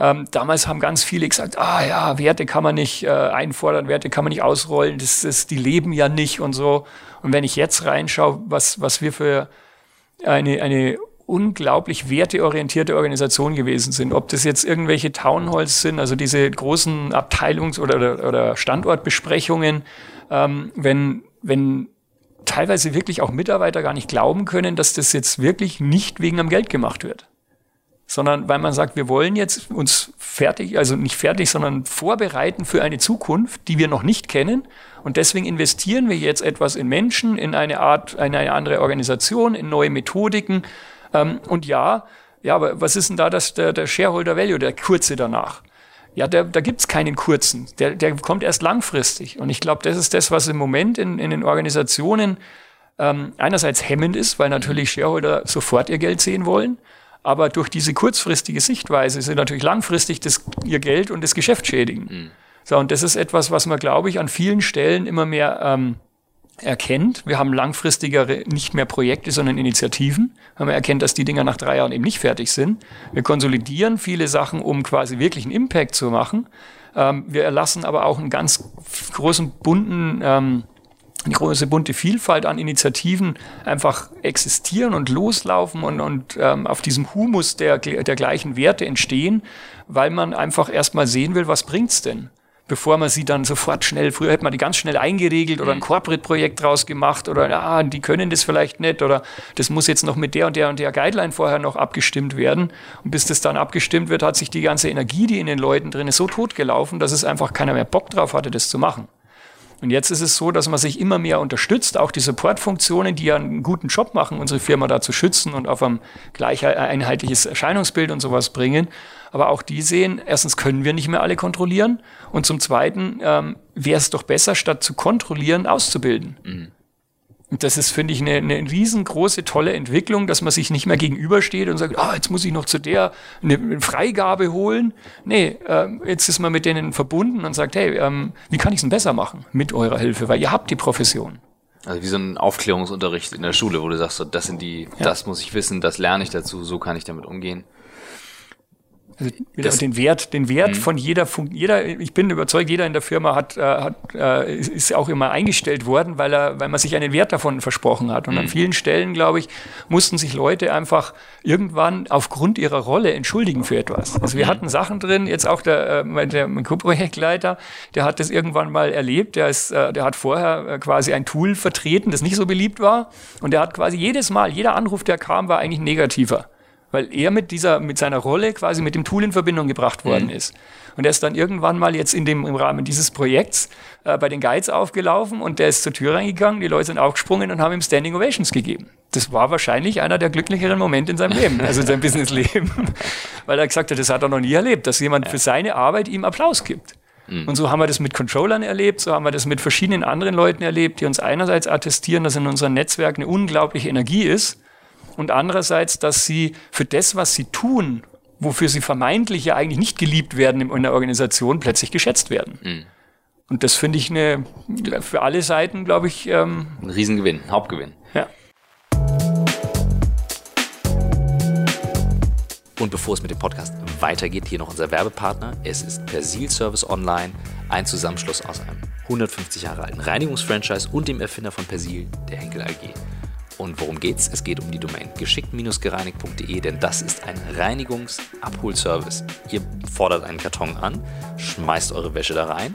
ähm, damals haben ganz viele gesagt, ah ja, Werte kann man nicht äh, einfordern, Werte kann man nicht ausrollen, das, das, die leben ja nicht und so. Und wenn ich jetzt reinschaue, was, was wir für eine, eine unglaublich werteorientierte Organisation gewesen sind. Ob das jetzt irgendwelche Townhalls sind, also diese großen Abteilungs- oder, oder, Standortbesprechungen, ähm, wenn, wenn teilweise wirklich auch Mitarbeiter gar nicht glauben können, dass das jetzt wirklich nicht wegen am Geld gemacht wird sondern weil man sagt, wir wollen jetzt uns fertig, also nicht fertig, sondern vorbereiten für eine Zukunft, die wir noch nicht kennen. Und deswegen investieren wir jetzt etwas in Menschen, in eine Art, in eine andere Organisation, in neue Methodiken. Ähm, und ja, ja, aber was ist denn da das, der, der Shareholder Value, der kurze danach? Ja, der, da gibt's keinen kurzen. Der, der kommt erst langfristig. Und ich glaube, das ist das, was im Moment in, in den Organisationen ähm, einerseits hemmend ist, weil natürlich Shareholder sofort ihr Geld sehen wollen. Aber durch diese kurzfristige Sichtweise sind natürlich langfristig das, ihr Geld und das Geschäft schädigen. Mhm. So, und das ist etwas, was man, glaube ich, an vielen Stellen immer mehr ähm, erkennt. Wir haben langfristigere, nicht mehr Projekte, sondern Initiativen. Weil man erkennt, dass die Dinger nach drei Jahren eben nicht fertig sind. Wir konsolidieren viele Sachen, um quasi wirklich einen Impact zu machen. Ähm, wir erlassen aber auch einen ganz großen, bunten ähm, eine große bunte Vielfalt an Initiativen einfach existieren und loslaufen und, und ähm, auf diesem Humus der, der gleichen Werte entstehen, weil man einfach erstmal sehen will, was bringt's denn? Bevor man sie dann sofort schnell, früher hätte man die ganz schnell eingeregelt oder ein mhm. Corporate-Projekt draus gemacht oder ah, die können das vielleicht nicht oder das muss jetzt noch mit der und der und der Guideline vorher noch abgestimmt werden. Und bis das dann abgestimmt wird, hat sich die ganze Energie, die in den Leuten drin ist, so totgelaufen, dass es einfach keiner mehr Bock drauf hatte, das zu machen. Und jetzt ist es so, dass man sich immer mehr unterstützt, auch die Supportfunktionen, die ja einen guten Job machen, unsere Firma da zu schützen und auf ein gleich einheitliches Erscheinungsbild und sowas bringen. Aber auch die sehen, erstens können wir nicht mehr alle kontrollieren und zum Zweiten ähm, wäre es doch besser, statt zu kontrollieren, auszubilden. Mhm. Das ist, finde ich, eine, eine riesengroße, tolle Entwicklung, dass man sich nicht mehr gegenübersteht und sagt, ah, jetzt muss ich noch zu der eine Freigabe holen. Nee, äh, jetzt ist man mit denen verbunden und sagt, hey, ähm, wie kann ich es denn besser machen mit eurer Hilfe? Weil ihr habt die Profession. Also wie so ein Aufklärungsunterricht in der Schule, wo du sagst, so, das sind die, ja. das muss ich wissen, das lerne ich dazu, so kann ich damit umgehen. Also das, den Wert, den Wert mhm. von jeder, jeder, ich bin überzeugt, jeder in der Firma hat, äh, hat äh, ist auch immer eingestellt worden, weil er, weil man sich einen Wert davon versprochen hat. Und mhm. an vielen Stellen, glaube ich, mussten sich Leute einfach irgendwann aufgrund ihrer Rolle entschuldigen für etwas. Also wir mhm. hatten Sachen drin, jetzt auch der, äh, der Co-Projektleiter, der hat das irgendwann mal erlebt, der ist, äh, der hat vorher äh, quasi ein Tool vertreten, das nicht so beliebt war. Und der hat quasi jedes Mal, jeder Anruf, der kam, war eigentlich negativer. Weil er mit dieser, mit seiner Rolle quasi mit dem Tool in Verbindung gebracht worden mhm. ist. Und er ist dann irgendwann mal jetzt in dem, im Rahmen dieses Projekts äh, bei den Guides aufgelaufen und der ist zur Tür reingegangen, die Leute sind aufgesprungen und haben ihm Standing Ovations gegeben. Das war wahrscheinlich einer der glücklicheren Momente in seinem Leben, also in seinem [laughs] Businessleben, weil er gesagt hat, das hat er noch nie erlebt, dass jemand ja. für seine Arbeit ihm Applaus gibt. Mhm. Und so haben wir das mit Controllern erlebt, so haben wir das mit verschiedenen anderen Leuten erlebt, die uns einerseits attestieren, dass in unserem Netzwerk eine unglaubliche Energie ist und andererseits, dass sie für das, was sie tun, wofür sie vermeintlich ja eigentlich nicht geliebt werden in einer Organisation, plötzlich geschätzt werden. Mhm. Und das finde ich eine, für alle Seiten, glaube ich. Ähm, Ein Riesengewinn, Hauptgewinn. Ja. Und bevor es mit dem Podcast weitergeht, hier noch unser Werbepartner. Es ist Persil Service Online, ein Zusammenschluss aus einem 150 Jahre alten Reinigungsfranchise und dem Erfinder von Persil, der Henkel AG. Und worum geht's? Es geht um die Domain geschickt-gereinigt.de, denn das ist ein Reinigungsabholservice. Ihr fordert einen Karton an, schmeißt eure Wäsche da rein,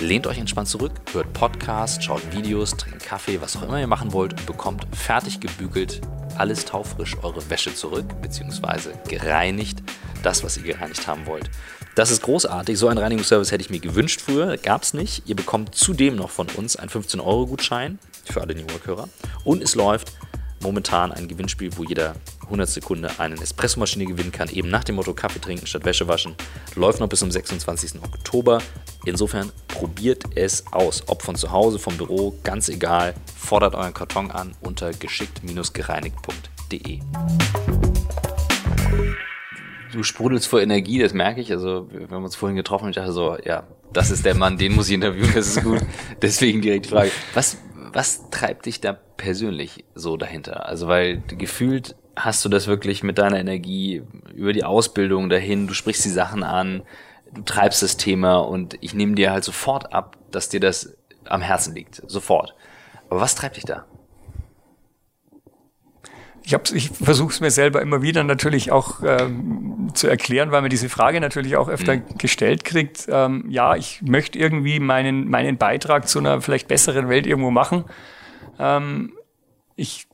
lehnt euch entspannt zurück, hört Podcasts, schaut Videos, trinkt Kaffee, was auch immer ihr machen wollt und bekommt fertig gebügelt alles taufrisch eure Wäsche zurück, beziehungsweise gereinigt, das, was ihr gereinigt haben wollt. Das ist großartig. So einen Reinigungsservice hätte ich mir gewünscht früher. Gab es nicht. Ihr bekommt zudem noch von uns einen 15-Euro-Gutschein für alle New Work-Hörer. Und es läuft momentan ein Gewinnspiel, wo jeder 100 Sekunde eine Espressomaschine gewinnen kann, eben nach dem Motto Kaffee trinken statt Wäsche waschen. Läuft noch bis zum 26. Oktober. Insofern probiert es aus, ob von zu Hause, vom Büro, ganz egal. Fordert euren Karton an unter geschickt-gereinigt.de du sprudelst vor Energie, das merke ich. Also, wir haben uns vorhin getroffen und ich dachte so, ja, das ist der Mann, den muss ich interviewen, das ist gut. [laughs] Deswegen direkt die Frage. Was, was treibt dich da persönlich so dahinter? Also, weil gefühlt hast du das wirklich mit deiner Energie über die Ausbildung dahin, du sprichst die Sachen an, du treibst das Thema und ich nehme dir halt sofort ab, dass dir das am Herzen liegt. Sofort. Aber was treibt dich da? Ich, ich versuche es mir selber immer wieder natürlich auch ähm, zu erklären, weil man diese Frage natürlich auch öfter mhm. gestellt kriegt. Ähm, ja, ich möchte irgendwie meinen, meinen Beitrag zu einer vielleicht besseren Welt irgendwo machen. Ähm, ich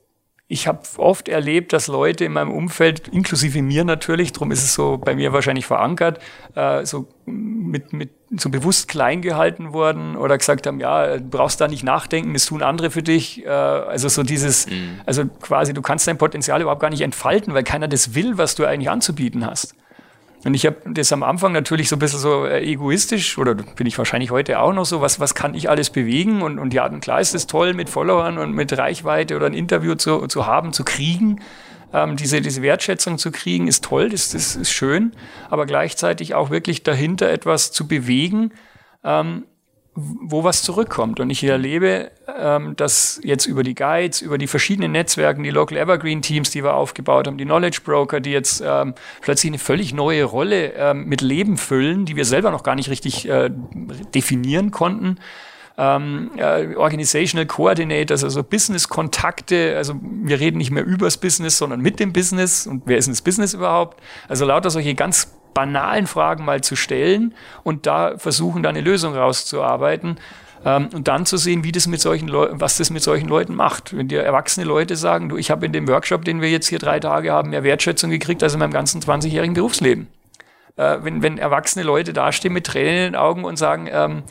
ich habe oft erlebt, dass Leute in meinem Umfeld, inklusive mir natürlich, darum ist es so bei mir wahrscheinlich verankert, äh, so mit, mit so bewusst klein gehalten wurden oder gesagt haben, ja, du brauchst da nicht nachdenken, das tun andere für dich. Äh, also so dieses, mhm. also quasi, du kannst dein Potenzial überhaupt gar nicht entfalten, weil keiner das will, was du eigentlich anzubieten hast. Und ich habe das am Anfang natürlich so ein bisschen so äh, egoistisch, oder bin ich wahrscheinlich heute auch noch so, was, was kann ich alles bewegen? Und, und ja, klar ist es toll, mit Followern und mit Reichweite oder ein Interview zu, zu haben, zu kriegen. Ähm, diese, diese Wertschätzung zu kriegen, ist toll, das, das ist schön, aber gleichzeitig auch wirklich dahinter etwas zu bewegen, ähm, wo was zurückkommt. Und ich erlebe, ähm, dass jetzt über die Guides, über die verschiedenen Netzwerken, die Local Evergreen Teams, die wir aufgebaut haben, die Knowledge Broker, die jetzt ähm, plötzlich eine völlig neue Rolle ähm, mit Leben füllen, die wir selber noch gar nicht richtig äh, definieren konnten. Ähm, äh, Organizational Coordinators, also Business-Kontakte, also wir reden nicht mehr übers Business, sondern mit dem Business und wer ist denn das Business überhaupt? Also lauter solche ganz banalen Fragen mal zu stellen und da versuchen, da eine Lösung rauszuarbeiten. Ähm, und dann zu sehen, wie das mit solchen Leuten, was das mit solchen Leuten macht. Wenn dir erwachsene Leute sagen, du, ich habe in dem Workshop, den wir jetzt hier drei Tage haben, mehr Wertschätzung gekriegt als in meinem ganzen 20-jährigen Berufsleben. Äh, wenn, wenn erwachsene Leute dastehen mit Tränen in den Augen und sagen, ähm,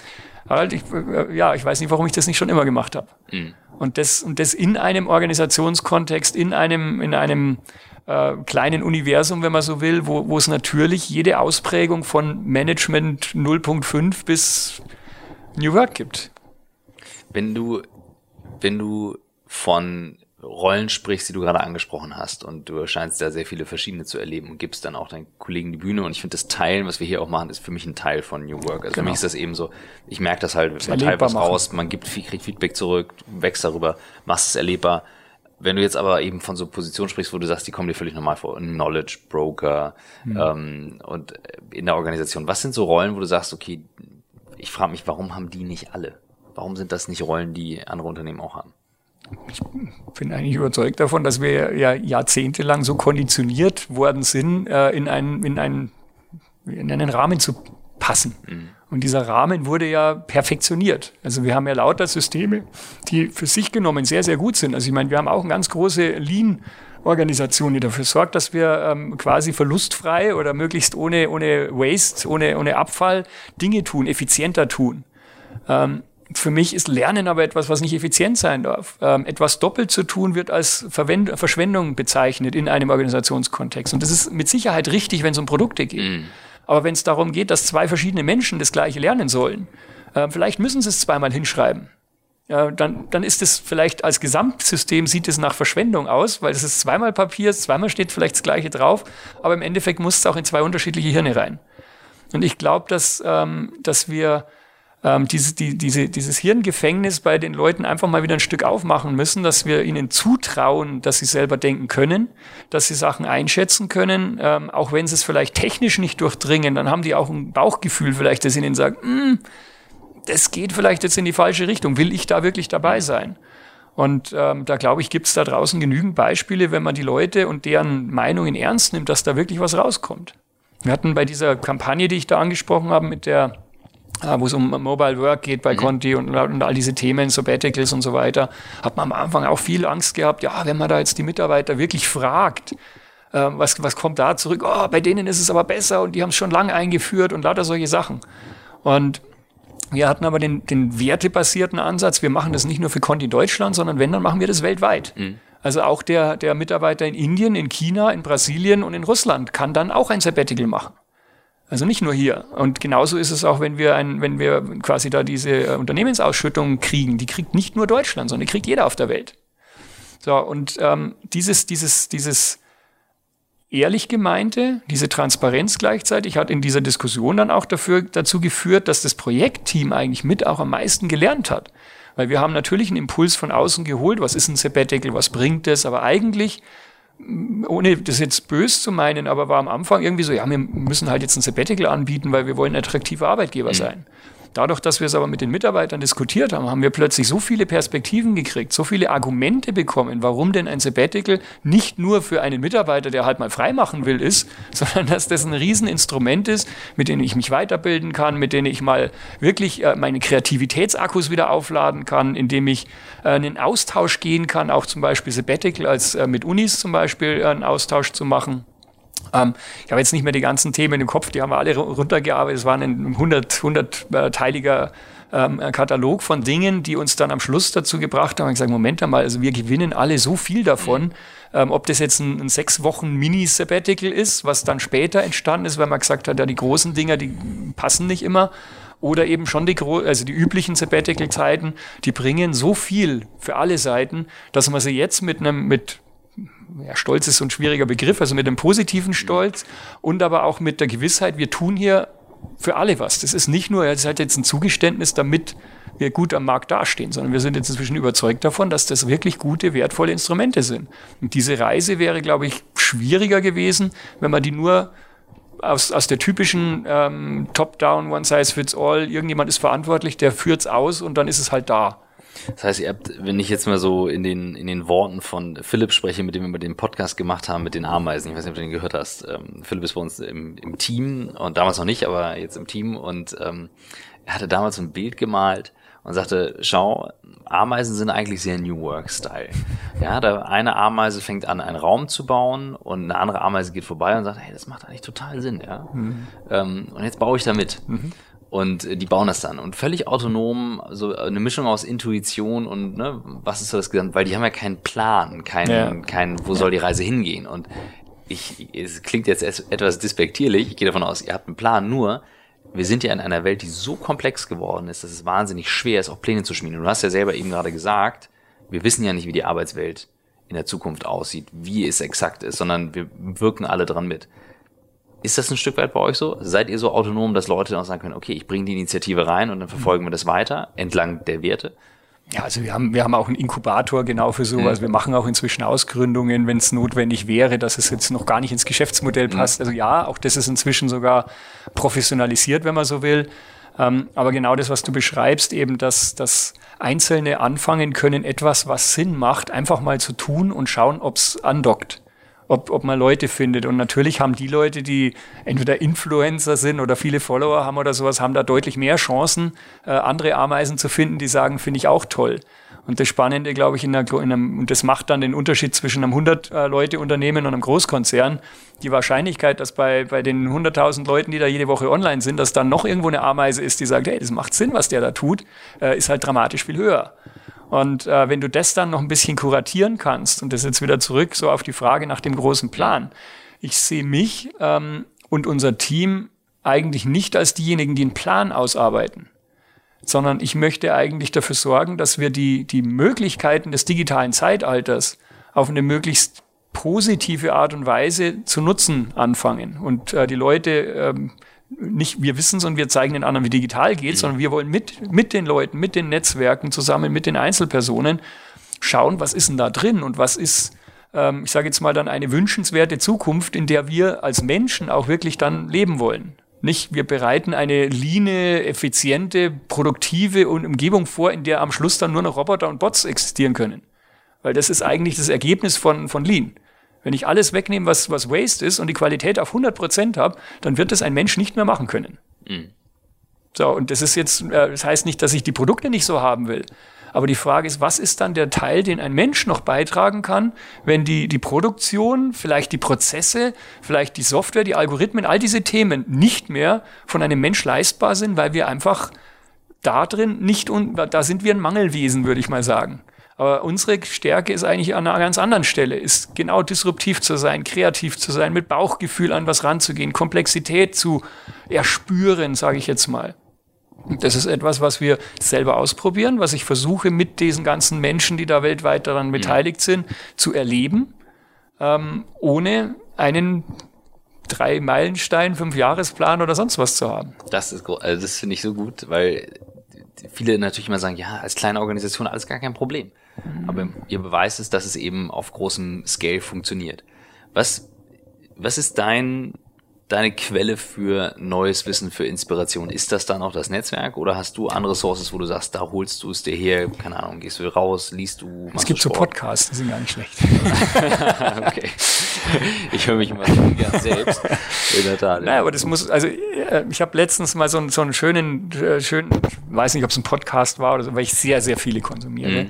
Harald, ich, äh, ja, ich weiß nicht, warum ich das nicht schon immer gemacht habe. Mhm. Und das, und das in einem Organisationskontext, in einem, in einem äh, kleinen Universum, wenn man so will, wo, wo es natürlich jede Ausprägung von Management 0.5 bis New Work gibt. Wenn du, wenn du von Rollen sprichst, die du gerade angesprochen hast und du scheinst da sehr viele verschiedene zu erleben und gibst dann auch deinen Kollegen die Bühne und ich finde das Teilen, was wir hier auch machen, ist für mich ein Teil von New Work. Also genau. für mich ist das eben so, ich merke das halt, das man teilt was machen. raus, man gibt, kriegt Feedback zurück, wächst darüber, machst es erlebbar wenn du jetzt aber eben von so Positionen sprichst, wo du sagst, die kommen dir völlig normal vor, Knowledge Broker mhm. ähm, und in der Organisation, was sind so Rollen, wo du sagst, okay, ich frage mich, warum haben die nicht alle? Warum sind das nicht Rollen, die andere Unternehmen auch haben? Ich bin eigentlich überzeugt davon, dass wir ja jahrzehntelang so konditioniert worden sind, äh, in einen, in einen, in einen Rahmen zu passen. Mhm. Und dieser Rahmen wurde ja perfektioniert. Also wir haben ja lauter Systeme, die für sich genommen sehr, sehr gut sind. Also ich meine, wir haben auch eine ganz große Lean Organisation, die dafür sorgt, dass wir ähm, quasi verlustfrei oder möglichst ohne, ohne Waste, ohne, ohne Abfall Dinge tun, effizienter tun. Ähm, für mich ist Lernen aber etwas, was nicht effizient sein darf. Ähm, etwas doppelt zu tun wird als Verwend Verschwendung bezeichnet in einem Organisationskontext. Und das ist mit Sicherheit richtig, wenn es um Produkte geht. Mm. Aber wenn es darum geht, dass zwei verschiedene Menschen das gleiche lernen sollen, äh, vielleicht müssen sie es zweimal hinschreiben. Ja, dann, dann ist es vielleicht als Gesamtsystem sieht es nach Verschwendung aus, weil es ist zweimal Papier, zweimal steht vielleicht das Gleiche drauf, aber im Endeffekt muss es auch in zwei unterschiedliche Hirne rein. Und ich glaube, dass, ähm, dass wir ähm, diese, die, diese, dieses Hirngefängnis bei den Leuten einfach mal wieder ein Stück aufmachen müssen, dass wir ihnen zutrauen, dass sie selber denken können, dass sie Sachen einschätzen können, ähm, auch wenn sie es vielleicht technisch nicht durchdringen, dann haben die auch ein Bauchgefühl vielleicht, das ihnen sagt, mm, das geht vielleicht jetzt in die falsche Richtung, will ich da wirklich dabei sein? Und ähm, da glaube ich, gibt es da draußen genügend Beispiele, wenn man die Leute und deren Meinungen ernst nimmt, dass da wirklich was rauskommt. Wir hatten bei dieser Kampagne, die ich da angesprochen habe, mit der wo es um Mobile Work geht bei mhm. Conti und, und, all diese Themen, Sabbaticals und so weiter, hat man am Anfang auch viel Angst gehabt, ja, wenn man da jetzt die Mitarbeiter wirklich fragt, äh, was, was kommt da zurück, oh, bei denen ist es aber besser und die haben es schon lange eingeführt und lauter solche Sachen. Und wir hatten aber den, den wertebasierten Ansatz, wir machen das nicht nur für Conti Deutschland, sondern wenn, dann machen wir das weltweit. Mhm. Also auch der, der Mitarbeiter in Indien, in China, in Brasilien und in Russland kann dann auch ein Sabbatical machen. Also nicht nur hier. Und genauso ist es auch, wenn wir ein, wenn wir quasi da diese äh, Unternehmensausschüttung kriegen. Die kriegt nicht nur Deutschland, sondern die kriegt jeder auf der Welt. So, und ähm, dieses, dieses, dieses ehrlich gemeinte, diese Transparenz gleichzeitig hat in dieser Diskussion dann auch dafür, dazu geführt, dass das Projektteam eigentlich mit auch am meisten gelernt hat. Weil wir haben natürlich einen Impuls von außen geholt, was ist ein Sabbatical, was bringt es, aber eigentlich ohne das jetzt böse zu meinen, aber war am Anfang irgendwie so, ja, wir müssen halt jetzt ein Sabbatical anbieten, weil wir wollen attraktiver Arbeitgeber mhm. sein. Dadurch, dass wir es aber mit den Mitarbeitern diskutiert haben, haben wir plötzlich so viele Perspektiven gekriegt, so viele Argumente bekommen, warum denn ein Sabbatical nicht nur für einen Mitarbeiter, der halt mal frei machen will, ist, [laughs] sondern dass das ein Rieseninstrument ist, mit dem ich mich weiterbilden kann, mit dem ich mal wirklich äh, meine Kreativitätsakkus wieder aufladen kann, indem ich äh, einen Austausch gehen kann, auch zum Beispiel Sabbatical als äh, mit Unis zum Beispiel äh, einen Austausch zu machen. Ähm, ich habe jetzt nicht mehr die ganzen Themen im Kopf, die haben wir alle runtergearbeitet. Es waren ein 100, 100-teiliger ähm, Katalog von Dingen, die uns dann am Schluss dazu gebracht haben, ich gesagt, Moment einmal, also wir gewinnen alle so viel davon, ähm, ob das jetzt ein, ein sechs Wochen Mini-Sabbatical ist, was dann später entstanden ist, weil man gesagt hat, ja, die großen Dinger, die passen nicht immer, oder eben schon die, also die üblichen Sabbatical-Zeiten, die bringen so viel für alle Seiten, dass man sie jetzt mit einem, mit ja, Stolz ist so ein schwieriger Begriff, also mit dem positiven Stolz und aber auch mit der Gewissheit, wir tun hier für alle was. Das ist nicht nur, es ist halt jetzt ein Zugeständnis, damit wir gut am Markt dastehen, sondern wir sind jetzt inzwischen überzeugt davon, dass das wirklich gute, wertvolle Instrumente sind. Und diese Reise wäre, glaube ich, schwieriger gewesen, wenn man die nur aus, aus der typischen ähm, Top-Down, One-Size-Fits-All, irgendjemand ist verantwortlich, der führt's aus und dann ist es halt da. Das heißt, ihr habt, wenn ich jetzt mal so in den, in den Worten von Philipp spreche, mit dem wir den Podcast gemacht haben, mit den Ameisen, ich weiß nicht, ob du den gehört hast. Ähm, Philipp ist bei uns im, im Team und damals noch nicht, aber jetzt im Team und ähm, er hatte damals ein Bild gemalt und sagte, schau, Ameisen sind eigentlich sehr New Work-Style. Ja, da eine Ameise fängt an, einen Raum zu bauen und eine andere Ameise geht vorbei und sagt, hey, das macht eigentlich total Sinn, ja. Mhm. Ähm, und jetzt baue ich da mit. Mhm. Und äh, die bauen das dann und völlig autonom, so eine Mischung aus Intuition und ne, was ist das Gesamt, weil die haben ja keinen Plan, keinen, ja. keinen, wo soll die Reise hingehen. Und ich, es klingt jetzt etwas despektierlich, ich gehe davon aus, ihr habt einen Plan, nur wir sind ja in einer Welt, die so komplex geworden ist, dass es wahnsinnig schwer ist, auch Pläne zu schmieden. Du hast ja selber eben gerade gesagt, wir wissen ja nicht, wie die Arbeitswelt in der Zukunft aussieht, wie es exakt ist, sondern wir wirken alle dran mit. Ist das ein Stück weit bei euch so? Seid ihr so autonom, dass Leute dann auch sagen können, okay, ich bringe die Initiative rein und dann verfolgen wir das weiter entlang der Werte? Ja, also wir haben, wir haben auch einen Inkubator genau für sowas. Mhm. Wir machen auch inzwischen Ausgründungen, wenn es notwendig wäre, dass es jetzt noch gar nicht ins Geschäftsmodell mhm. passt. Mhm. Also ja, auch das ist inzwischen sogar professionalisiert, wenn man so will. Ähm, aber genau das, was du beschreibst, eben, dass, dass Einzelne anfangen können, etwas, was Sinn macht, einfach mal zu tun und schauen, ob es andockt. Ob, ob man Leute findet. Und natürlich haben die Leute, die entweder Influencer sind oder viele Follower haben oder sowas, haben da deutlich mehr Chancen, äh, andere Ameisen zu finden, die sagen, finde ich auch toll. Und das Spannende, glaube ich, in, einer, in einem, und das macht dann den Unterschied zwischen einem 100-Leute-Unternehmen und einem Großkonzern. Die Wahrscheinlichkeit, dass bei, bei den 100.000 Leuten, die da jede Woche online sind, dass dann noch irgendwo eine Ameise ist, die sagt, hey, das macht Sinn, was der da tut, äh, ist halt dramatisch viel höher. Und äh, wenn du das dann noch ein bisschen kuratieren kannst, und das jetzt wieder zurück so auf die Frage nach dem großen Plan, ich sehe mich ähm, und unser Team eigentlich nicht als diejenigen, die einen Plan ausarbeiten, sondern ich möchte eigentlich dafür sorgen, dass wir die, die Möglichkeiten des digitalen Zeitalters auf eine möglichst positive Art und Weise zu nutzen anfangen. Und äh, die Leute ähm, nicht wir wissen es und wir zeigen den anderen, wie digital geht, mhm. sondern wir wollen mit, mit den Leuten, mit den Netzwerken zusammen, mit den Einzelpersonen schauen, was ist denn da drin und was ist, ähm, ich sage jetzt mal dann eine wünschenswerte Zukunft, in der wir als Menschen auch wirklich dann leben wollen. Nicht, wir bereiten eine line, effiziente, produktive Umgebung vor, in der am Schluss dann nur noch Roboter und Bots existieren können. Weil das ist eigentlich das Ergebnis von, von Lean. Wenn ich alles wegnehme, was, was Waste ist und die Qualität auf 100 Prozent habe, dann wird das ein Mensch nicht mehr machen können. Mhm. So, und das ist jetzt, äh, das heißt nicht, dass ich die Produkte nicht so haben will. Aber die Frage ist, was ist dann der Teil, den ein Mensch noch beitragen kann, wenn die, die Produktion, vielleicht die Prozesse, vielleicht die Software, die Algorithmen, all diese Themen nicht mehr von einem Mensch leistbar sind, weil wir einfach da drin nicht, da sind wir ein Mangelwesen, würde ich mal sagen. Aber unsere Stärke ist eigentlich an einer ganz anderen Stelle, ist genau disruptiv zu sein, kreativ zu sein, mit Bauchgefühl an was ranzugehen, Komplexität zu erspüren, sage ich jetzt mal. Und das ist etwas, was wir selber ausprobieren, was ich versuche mit diesen ganzen Menschen, die da weltweit daran beteiligt sind, zu erleben, ähm, ohne einen drei Meilenstein, fünf Jahresplan oder sonst was zu haben. Das ist also das finde ich so gut, weil viele natürlich immer sagen, ja, als kleine Organisation alles gar kein Problem. Mhm. Aber ihr beweist es, dass es eben auf großem Scale funktioniert. Was, was ist dein, deine Quelle für neues Wissen, für Inspiration? Ist das dann auch das Netzwerk oder hast du andere Sources, wo du sagst, da holst du es dir her, keine Ahnung, gehst du raus, liest du? Es gibt so Podcasts, die sind gar nicht schlecht. [laughs] [laughs] okay. Ich höre mich immer so gern selbst. In der Tat. Naja, aber das muss, also äh, ich habe letztens mal so, so einen schönen, äh, schönen, weiß nicht, ob es ein Podcast war oder so, weil ich sehr, sehr viele konsumiere. Mhm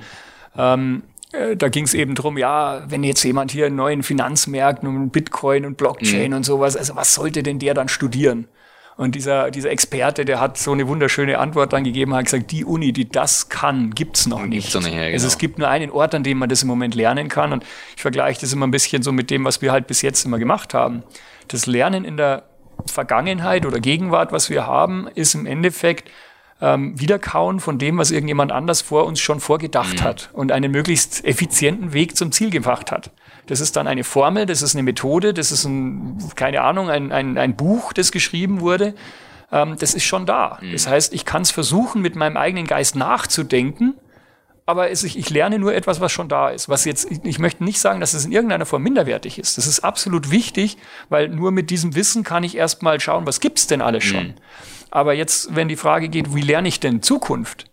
ähm, äh, da ging es eben drum, ja, wenn jetzt jemand hier in neuen Finanzmärkten und Bitcoin und Blockchain mhm. und sowas, also was sollte denn der dann studieren? Und dieser, dieser Experte, der hat so eine wunderschöne Antwort dann gegeben, hat gesagt, die Uni, die das kann, gibt's noch nicht. Gibt's nicht ja, genau. Also es gibt nur einen Ort, an dem man das im Moment lernen kann. Und ich vergleiche das immer ein bisschen so mit dem, was wir halt bis jetzt immer gemacht haben. Das Lernen in der Vergangenheit oder Gegenwart, was wir haben, ist im Endeffekt ähm, Wiederkauen von dem, was irgendjemand anders vor uns schon vorgedacht mhm. hat und einen möglichst effizienten Weg zum Ziel gebracht hat. Das ist dann eine Formel, das ist eine Methode, das ist ein, keine Ahnung, ein, ein, ein Buch, das geschrieben wurde. Ähm, das ist schon da. Mhm. Das heißt, ich kann es versuchen, mit meinem eigenen Geist nachzudenken, aber es, ich, ich lerne nur etwas, was schon da ist. Was jetzt, ich, ich möchte nicht sagen, dass es in irgendeiner Form minderwertig ist. Das ist absolut wichtig, weil nur mit diesem Wissen kann ich erstmal schauen, was gibt's denn alles schon. Mhm. Aber jetzt, wenn die Frage geht, wie lerne ich denn Zukunft?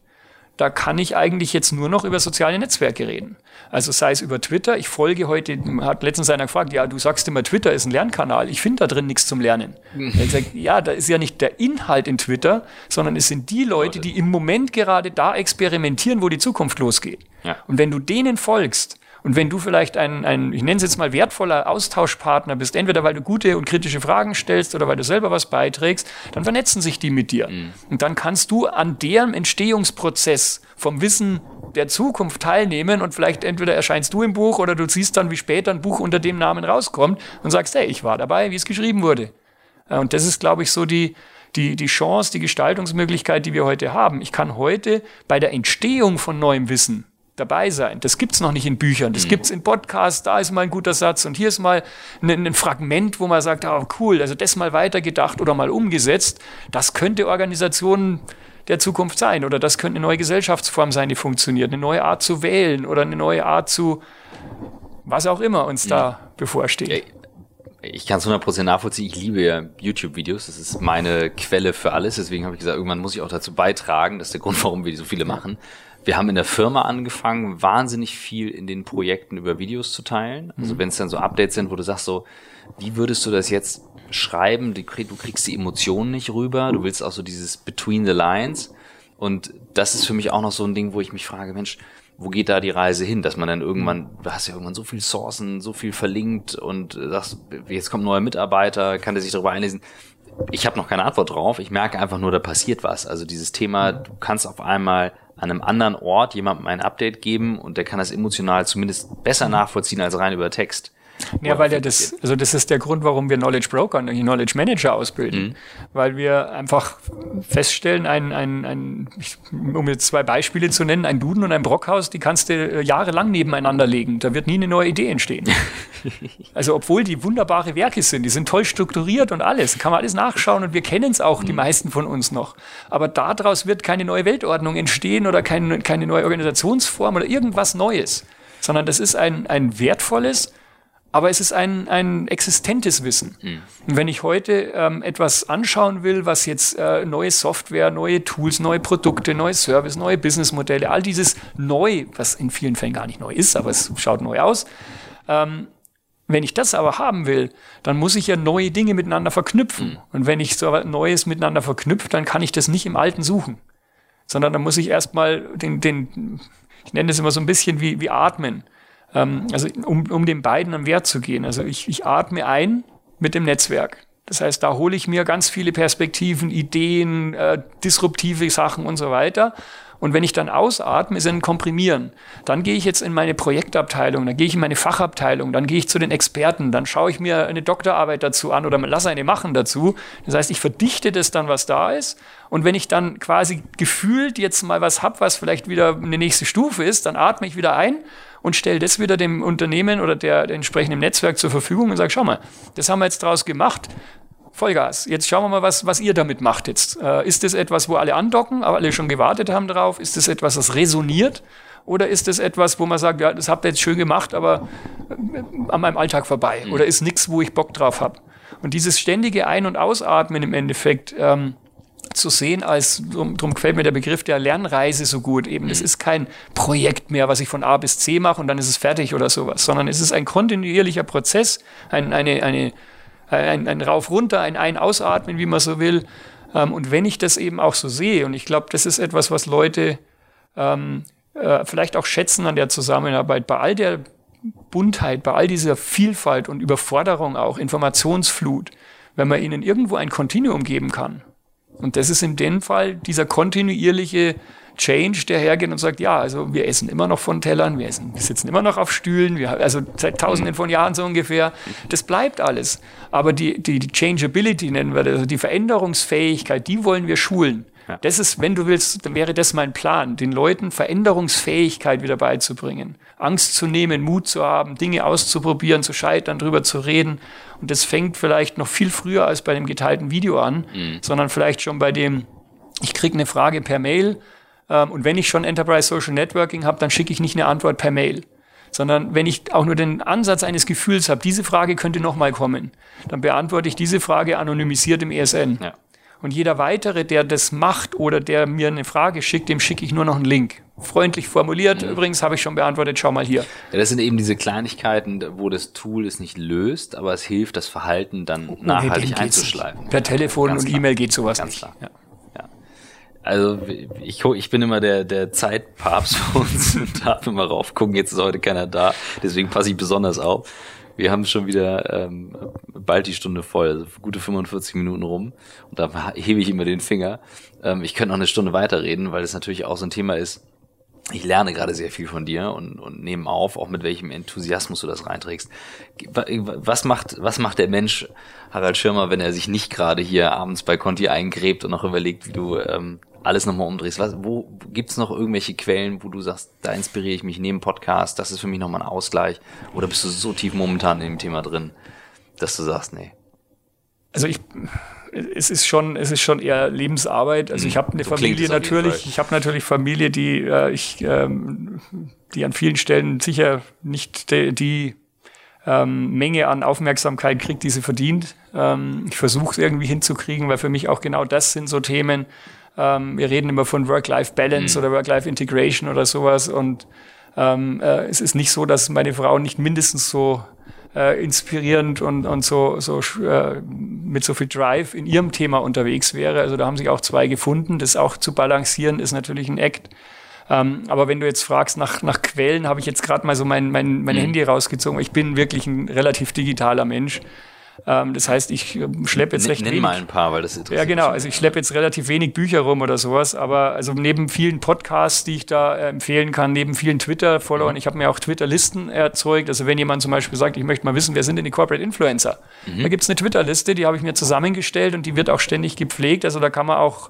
Da kann ich eigentlich jetzt nur noch über soziale Netzwerke reden. Also sei es über Twitter. Ich folge heute, hat letztens einer gefragt, ja, du sagst immer, Twitter ist ein Lernkanal. Ich finde da drin nichts zum Lernen. Er sagt, ja, da ist ja nicht der Inhalt in Twitter, sondern es sind die Leute, die im Moment gerade da experimentieren, wo die Zukunft losgeht. Ja. Und wenn du denen folgst, und wenn du vielleicht ein, ein, ich nenne es jetzt mal wertvoller Austauschpartner bist, entweder weil du gute und kritische Fragen stellst oder weil du selber was beiträgst, dann vernetzen sich die mit dir. Mhm. Und dann kannst du an deren Entstehungsprozess vom Wissen der Zukunft teilnehmen und vielleicht entweder erscheinst du im Buch oder du siehst dann, wie später ein Buch unter dem Namen rauskommt und sagst, hey, ich war dabei, wie es geschrieben wurde. Äh, und das ist, glaube ich, so die, die, die Chance, die Gestaltungsmöglichkeit, die wir heute haben. Ich kann heute bei der Entstehung von neuem Wissen dabei sein. Das gibt's noch nicht in Büchern, das mhm. gibt's in Podcasts, da ist mal ein guter Satz und hier ist mal ein, ein Fragment, wo man sagt, oh, cool, also das mal weitergedacht oder mal umgesetzt. Das könnte Organisationen der Zukunft sein oder das könnte eine neue Gesellschaftsform sein, die funktioniert, eine neue Art zu wählen oder eine neue Art zu was auch immer uns da ja. bevorsteht. Ich kann es 100% nachvollziehen. Ich liebe ja YouTube-Videos. Das ist meine Quelle für alles. Deswegen habe ich gesagt, irgendwann muss ich auch dazu beitragen. Das ist der Grund, warum wir so viele machen wir haben in der Firma angefangen, wahnsinnig viel in den Projekten über Videos zu teilen. Also mhm. wenn es dann so Updates sind, wo du sagst so, wie würdest du das jetzt schreiben? Du, krieg, du kriegst die Emotionen nicht rüber. Du willst auch so dieses Between the Lines. Und das ist für mich auch noch so ein Ding, wo ich mich frage, Mensch, wo geht da die Reise hin, dass man dann irgendwann, du hast ja irgendwann so viel Sourcen, so viel verlinkt und sagst, jetzt kommt ein neuer Mitarbeiter, kann der sich darüber einlesen. Ich habe noch keine Antwort drauf. Ich merke einfach nur, da passiert was. Also dieses Thema, du kannst auf einmal an einem anderen Ort jemandem ein Update geben und der kann das emotional zumindest besser nachvollziehen als rein über Text. Ja, weil ja das, also das ist der Grund, warum wir Knowledge Broker und Knowledge Manager ausbilden. Mhm. Weil wir einfach feststellen, ein, ein, ein, um jetzt zwei Beispiele zu nennen, ein Duden und ein Brockhaus, die kannst du äh, jahrelang nebeneinander legen. Da wird nie eine neue Idee entstehen. [laughs] also, obwohl die wunderbare Werke sind, die sind toll strukturiert und alles, kann man alles nachschauen und wir kennen es auch, mhm. die meisten von uns noch. Aber daraus wird keine neue Weltordnung entstehen oder kein, keine neue Organisationsform oder irgendwas Neues. Sondern das ist ein, ein wertvolles, aber es ist ein, ein existentes Wissen. Mhm. Und wenn ich heute ähm, etwas anschauen will, was jetzt äh, neue Software, neue Tools, neue Produkte, neue Service, neue Businessmodelle, all dieses neu, was in vielen Fällen gar nicht neu ist, aber es schaut neu aus. Ähm, wenn ich das aber haben will, dann muss ich ja neue Dinge miteinander verknüpfen. Mhm. Und wenn ich so etwas Neues miteinander verknüpfe, dann kann ich das nicht im Alten suchen. Sondern dann muss ich erstmal den, den, ich nenne das immer so ein bisschen wie, wie atmen ähm, also um, um den beiden am Wert zu gehen. Also ich, ich atme ein mit dem Netzwerk. Das heißt, da hole ich mir ganz viele Perspektiven, Ideen, äh, disruptive Sachen und so weiter. Und wenn ich dann ausatme, ist ein Komprimieren. Dann gehe ich jetzt in meine Projektabteilung, dann gehe ich in meine Fachabteilung, dann gehe ich zu den Experten, dann schaue ich mir eine Doktorarbeit dazu an oder lasse eine machen dazu. Das heißt, ich verdichte das dann, was da ist. Und wenn ich dann quasi gefühlt jetzt mal was habe, was vielleicht wieder eine nächste Stufe ist, dann atme ich wieder ein und stelle das wieder dem Unternehmen oder der, der entsprechenden Netzwerk zur Verfügung und sage, schau mal, das haben wir jetzt draus gemacht. Vollgas. Jetzt schauen wir mal, was, was ihr damit macht jetzt. Äh, ist das etwas, wo alle andocken, aber alle schon gewartet haben drauf? Ist das etwas, das resoniert? Oder ist das etwas, wo man sagt, ja, das habt ihr jetzt schön gemacht, aber äh, an meinem Alltag vorbei? Mhm. Oder ist nichts, wo ich Bock drauf habe? Und dieses ständige Ein- und Ausatmen im Endeffekt, ähm, zu sehen als, darum gefällt mir der Begriff der Lernreise so gut eben. Es mhm. ist kein Projekt mehr, was ich von A bis C mache und dann ist es fertig oder sowas, sondern es ist ein kontinuierlicher Prozess, ein, eine, eine, ein, ein Rauf-Runter, ein Ein-Ausatmen, wie man so will. Ähm, und wenn ich das eben auch so sehe, und ich glaube, das ist etwas, was Leute ähm, äh, vielleicht auch schätzen an der Zusammenarbeit, bei all der Buntheit, bei all dieser Vielfalt und Überforderung auch, Informationsflut, wenn man ihnen irgendwo ein Kontinuum geben kann, und das ist in dem Fall dieser kontinuierliche Change, der hergeht und sagt, ja, also wir essen immer noch von Tellern, wir, essen, wir sitzen immer noch auf Stühlen, wir, also seit tausenden von Jahren so ungefähr. Das bleibt alles. Aber die, die, die Changeability nennen wir das, also die Veränderungsfähigkeit, die wollen wir schulen. Ja. Das ist, wenn du willst, dann wäre das mein Plan, den Leuten Veränderungsfähigkeit wieder beizubringen. Angst zu nehmen, Mut zu haben, Dinge auszuprobieren, zu scheitern, drüber zu reden. Und das fängt vielleicht noch viel früher als bei dem geteilten Video an, mhm. sondern vielleicht schon bei dem, ich kriege eine Frage per Mail ähm, und wenn ich schon Enterprise Social Networking habe, dann schicke ich nicht eine Antwort per Mail sondern wenn ich auch nur den Ansatz eines Gefühls habe, diese Frage könnte nochmal kommen, dann beantworte ich diese Frage anonymisiert im ESN. Ja. Und jeder weitere, der das macht oder der mir eine Frage schickt, dem schicke ich nur noch einen Link. Freundlich formuliert, mhm. übrigens habe ich schon beantwortet, schau mal hier. Ja, das sind eben diese Kleinigkeiten, wo das Tool es nicht löst, aber es hilft, das Verhalten dann oh, nachhaltig einzuschleifen. Per Telefon Ganz und E-Mail geht sowas Ganz nicht. Klar. Ja. Also ich, ich bin immer der, der Zeitpapst für uns [laughs] und darf immer raufgucken, jetzt ist heute keiner da, deswegen passe ich besonders auf. Wir haben schon wieder ähm, bald die Stunde voll, also gute 45 Minuten rum. Und da hebe ich immer den Finger. Ähm, ich könnte noch eine Stunde weiterreden, weil es natürlich auch so ein Thema ist. Ich lerne gerade sehr viel von dir und, und nehme auf, auch mit welchem Enthusiasmus du das reinträgst. Was macht, was macht der Mensch, Harald Schirmer, wenn er sich nicht gerade hier abends bei Conti eingräbt und noch überlegt, wie du ähm, alles nochmal umdrehst? Was, wo gibt's noch irgendwelche Quellen, wo du sagst, da inspiriere ich mich neben Podcast, das ist für mich nochmal ein Ausgleich? Oder bist du so tief momentan in dem Thema drin, dass du sagst, nee? Also ich, es ist schon, es ist schon eher Lebensarbeit. Also ich habe eine so Familie natürlich, ich habe natürlich Familie, die äh, ich, ähm, die an vielen Stellen sicher nicht die, die ähm, Menge an Aufmerksamkeit kriegt, die sie verdient. Ähm, ich versuche es irgendwie hinzukriegen, weil für mich auch genau das sind so Themen, Ähm, wir reden immer von Work-Life-Balance mhm. oder Work-Life-Integration oder sowas. Und ähm, äh, es ist nicht so, dass meine Frau nicht mindestens so äh, inspirierend und, und so, so äh, mit so viel Drive in ihrem Thema unterwegs wäre. Also da haben sich auch zwei gefunden. Das auch zu balancieren ist natürlich ein Act. Ähm, aber wenn du jetzt fragst nach, nach Quellen, habe ich jetzt gerade mal so mein, mein, mein mhm. Handy rausgezogen. Ich bin wirklich ein relativ digitaler Mensch. Ähm, das heißt, ich ähm, schleppe jetzt recht Nenn wenig. mal ein paar, weil das interessiert Ja, genau. Also ich schleppe jetzt relativ wenig Bücher rum oder sowas, aber also neben vielen Podcasts, die ich da äh, empfehlen kann, neben vielen Twitter-Followern, mhm. ich habe mir auch Twitter-Listen erzeugt. Also wenn jemand zum Beispiel sagt, ich möchte mal wissen, wer sind denn die Corporate Influencer? Mhm. Da gibt es eine Twitter-Liste, die habe ich mir zusammengestellt und die wird auch ständig gepflegt. Also da kann man auch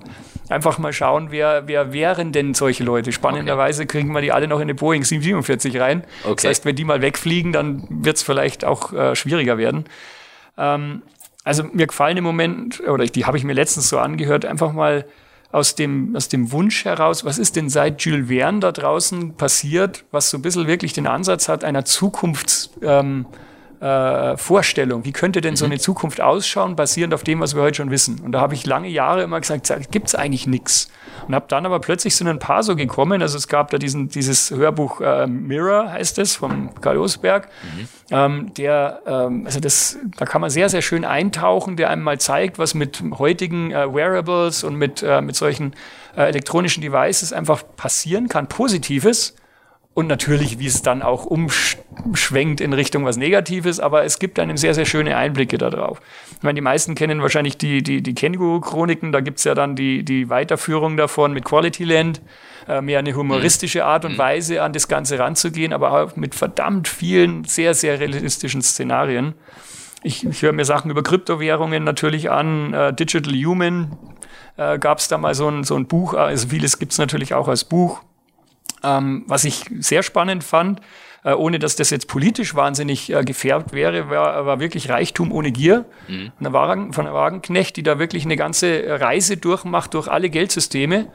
einfach mal schauen, wer, wer wären denn solche Leute. Spannenderweise okay. kriegen wir die alle noch in eine Boeing 747 rein. Okay. Das heißt, wenn die mal wegfliegen, dann wird es vielleicht auch äh, schwieriger werden. Ähm, also mir gefallen im Moment, oder die habe ich mir letztens so angehört, einfach mal aus dem, aus dem Wunsch heraus, was ist denn seit Jules Verne da draußen passiert, was so ein bisschen wirklich den Ansatz hat einer Zukunfts... Ähm, äh, Vorstellung. Wie könnte denn so mhm. eine Zukunft ausschauen, basierend auf dem, was wir heute schon wissen? Und da habe ich lange Jahre immer gesagt, gibt es eigentlich nichts. Und habe dann aber plötzlich so ein paar so gekommen. Also es gab da diesen, dieses Hörbuch äh, Mirror, heißt es, vom Karl Osberg. Mhm. Ähm, der, ähm, also das, da kann man sehr, sehr schön eintauchen, der einem mal zeigt, was mit heutigen äh, Wearables und mit, äh, mit solchen äh, elektronischen Devices einfach passieren kann, Positives und natürlich, wie es dann auch umschwenkt in Richtung was Negatives, aber es gibt einem sehr, sehr schöne Einblicke darauf. Ich meine, die meisten kennen wahrscheinlich die, die, die Känguru-Chroniken, da gibt's ja dann die, die Weiterführung davon mit Quality Land, äh, mehr eine humoristische Art und mhm. Weise an das Ganze ranzugehen, aber auch mit verdammt vielen sehr, sehr realistischen Szenarien. Ich, ich höre mir Sachen über Kryptowährungen natürlich an, äh, Digital Human äh, gab es da mal so ein, so ein Buch, also vieles gibt's natürlich auch als Buch ähm, was ich sehr spannend fand, äh, ohne dass das jetzt politisch wahnsinnig äh, gefärbt wäre, war, war wirklich Reichtum ohne Gier. Mhm. Eine Wagen, von einer Wagenknecht, die da wirklich eine ganze Reise durchmacht durch alle Geldsysteme.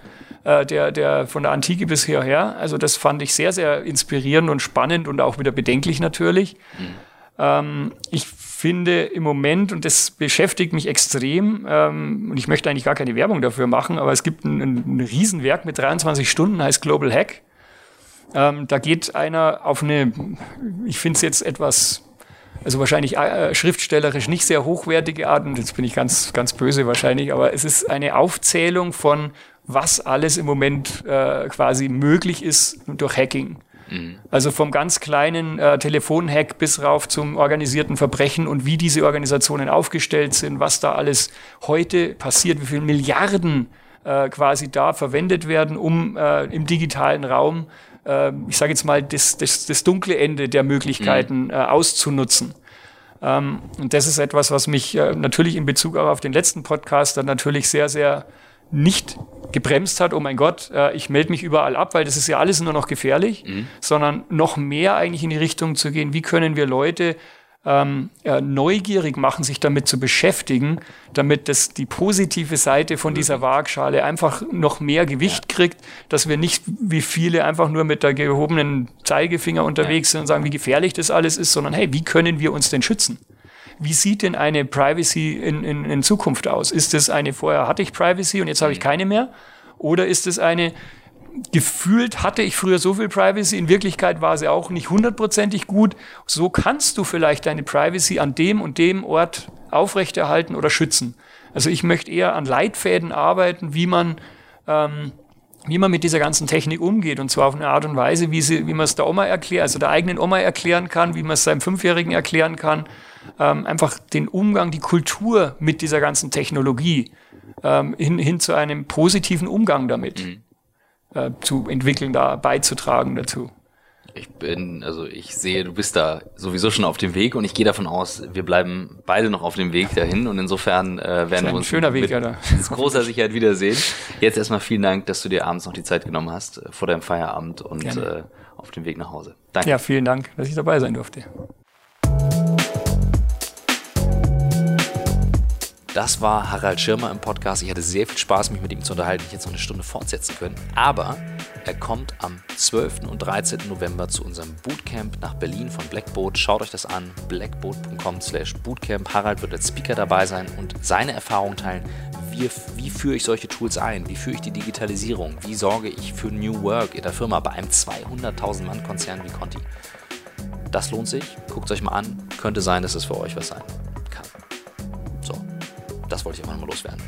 Äh, der, der von der Antike bis hierher. Also das fand ich sehr, sehr inspirierend und spannend und auch wieder bedenklich natürlich. Mhm. Ähm, ich finde im Moment, und das beschäftigt mich extrem, ähm, und ich möchte eigentlich gar keine Werbung dafür machen, aber es gibt ein, ein Riesenwerk mit 23 Stunden, heißt Global Hack. Ähm, da geht einer auf eine, ich finde es jetzt etwas, also wahrscheinlich äh, schriftstellerisch nicht sehr hochwertige Art, und jetzt bin ich ganz, ganz böse wahrscheinlich, aber es ist eine Aufzählung von, was alles im Moment äh, quasi möglich ist durch Hacking. Mhm. Also vom ganz kleinen äh, Telefonhack bis rauf zum organisierten Verbrechen und wie diese Organisationen aufgestellt sind, was da alles heute passiert, wie viele Milliarden äh, quasi da verwendet werden, um äh, im digitalen Raum äh, ich sage jetzt mal, das, das, das dunkle Ende der Möglichkeiten mhm. äh, auszunutzen. Ähm, und das ist etwas, was mich äh, natürlich in Bezug auch auf den letzten Podcast dann natürlich sehr, sehr nicht gebremst hat, oh mein Gott, äh, ich melde mich überall ab, weil das ist ja alles nur noch gefährlich, mhm. sondern noch mehr eigentlich in die Richtung zu gehen, wie können wir Leute ähm, äh, neugierig machen, sich damit zu beschäftigen, damit das die positive Seite von dieser Waagschale einfach noch mehr Gewicht kriegt, dass wir nicht wie viele einfach nur mit der gehobenen Zeigefinger unterwegs sind und sagen, wie gefährlich das alles ist, sondern hey, wie können wir uns denn schützen? Wie sieht denn eine Privacy in, in, in Zukunft aus? Ist es eine, vorher hatte ich Privacy und jetzt habe ich mhm. keine mehr? Oder ist es eine, gefühlt hatte ich früher so viel Privacy, in Wirklichkeit war sie auch nicht hundertprozentig gut. So kannst du vielleicht deine Privacy an dem und dem Ort aufrechterhalten oder schützen. Also ich möchte eher an Leitfäden arbeiten, wie man, ähm, wie man mit dieser ganzen Technik umgeht. Und zwar auf eine Art und Weise, wie, sie, wie man es der Oma erklärt, also der eigenen Oma erklären kann, wie man es seinem Fünfjährigen erklären kann. Ähm, einfach den Umgang, die Kultur mit dieser ganzen Technologie ähm, hin, hin zu einem positiven Umgang damit. Mhm äh, zu entwickeln, da beizutragen dazu. Ich bin, also ich sehe, du bist da sowieso schon auf dem Weg und ich gehe davon aus, wir bleiben beide noch auf dem Weg dahin und insofern äh, werden wir uns schöner Weg, mit, mit großer Sicherheit wiedersehen. Jetzt erstmal vielen Dank, dass du dir abends noch die Zeit genommen hast äh, vor deinem Feierabend und äh, auf dem Weg nach Hause. Danke. Ja, vielen Dank, dass ich dabei sein durfte. Das war Harald Schirmer im Podcast. Ich hatte sehr viel Spaß, mich mit ihm zu unterhalten. Ich hätte jetzt noch eine Stunde fortsetzen können. Aber er kommt am 12. und 13. November zu unserem Bootcamp nach Berlin von Blackboat. Schaut euch das an, blackboat.com slash bootcamp. Harald wird als Speaker dabei sein und seine Erfahrungen teilen, wie, wie führe ich solche Tools ein? Wie führe ich die Digitalisierung? Wie sorge ich für New Work in der Firma bei einem 200.000 Mann Konzern wie Conti? Das lohnt sich. Guckt es euch mal an. Könnte sein, dass es für euch was sein. So, das wollte ich einfach nochmal loswerden.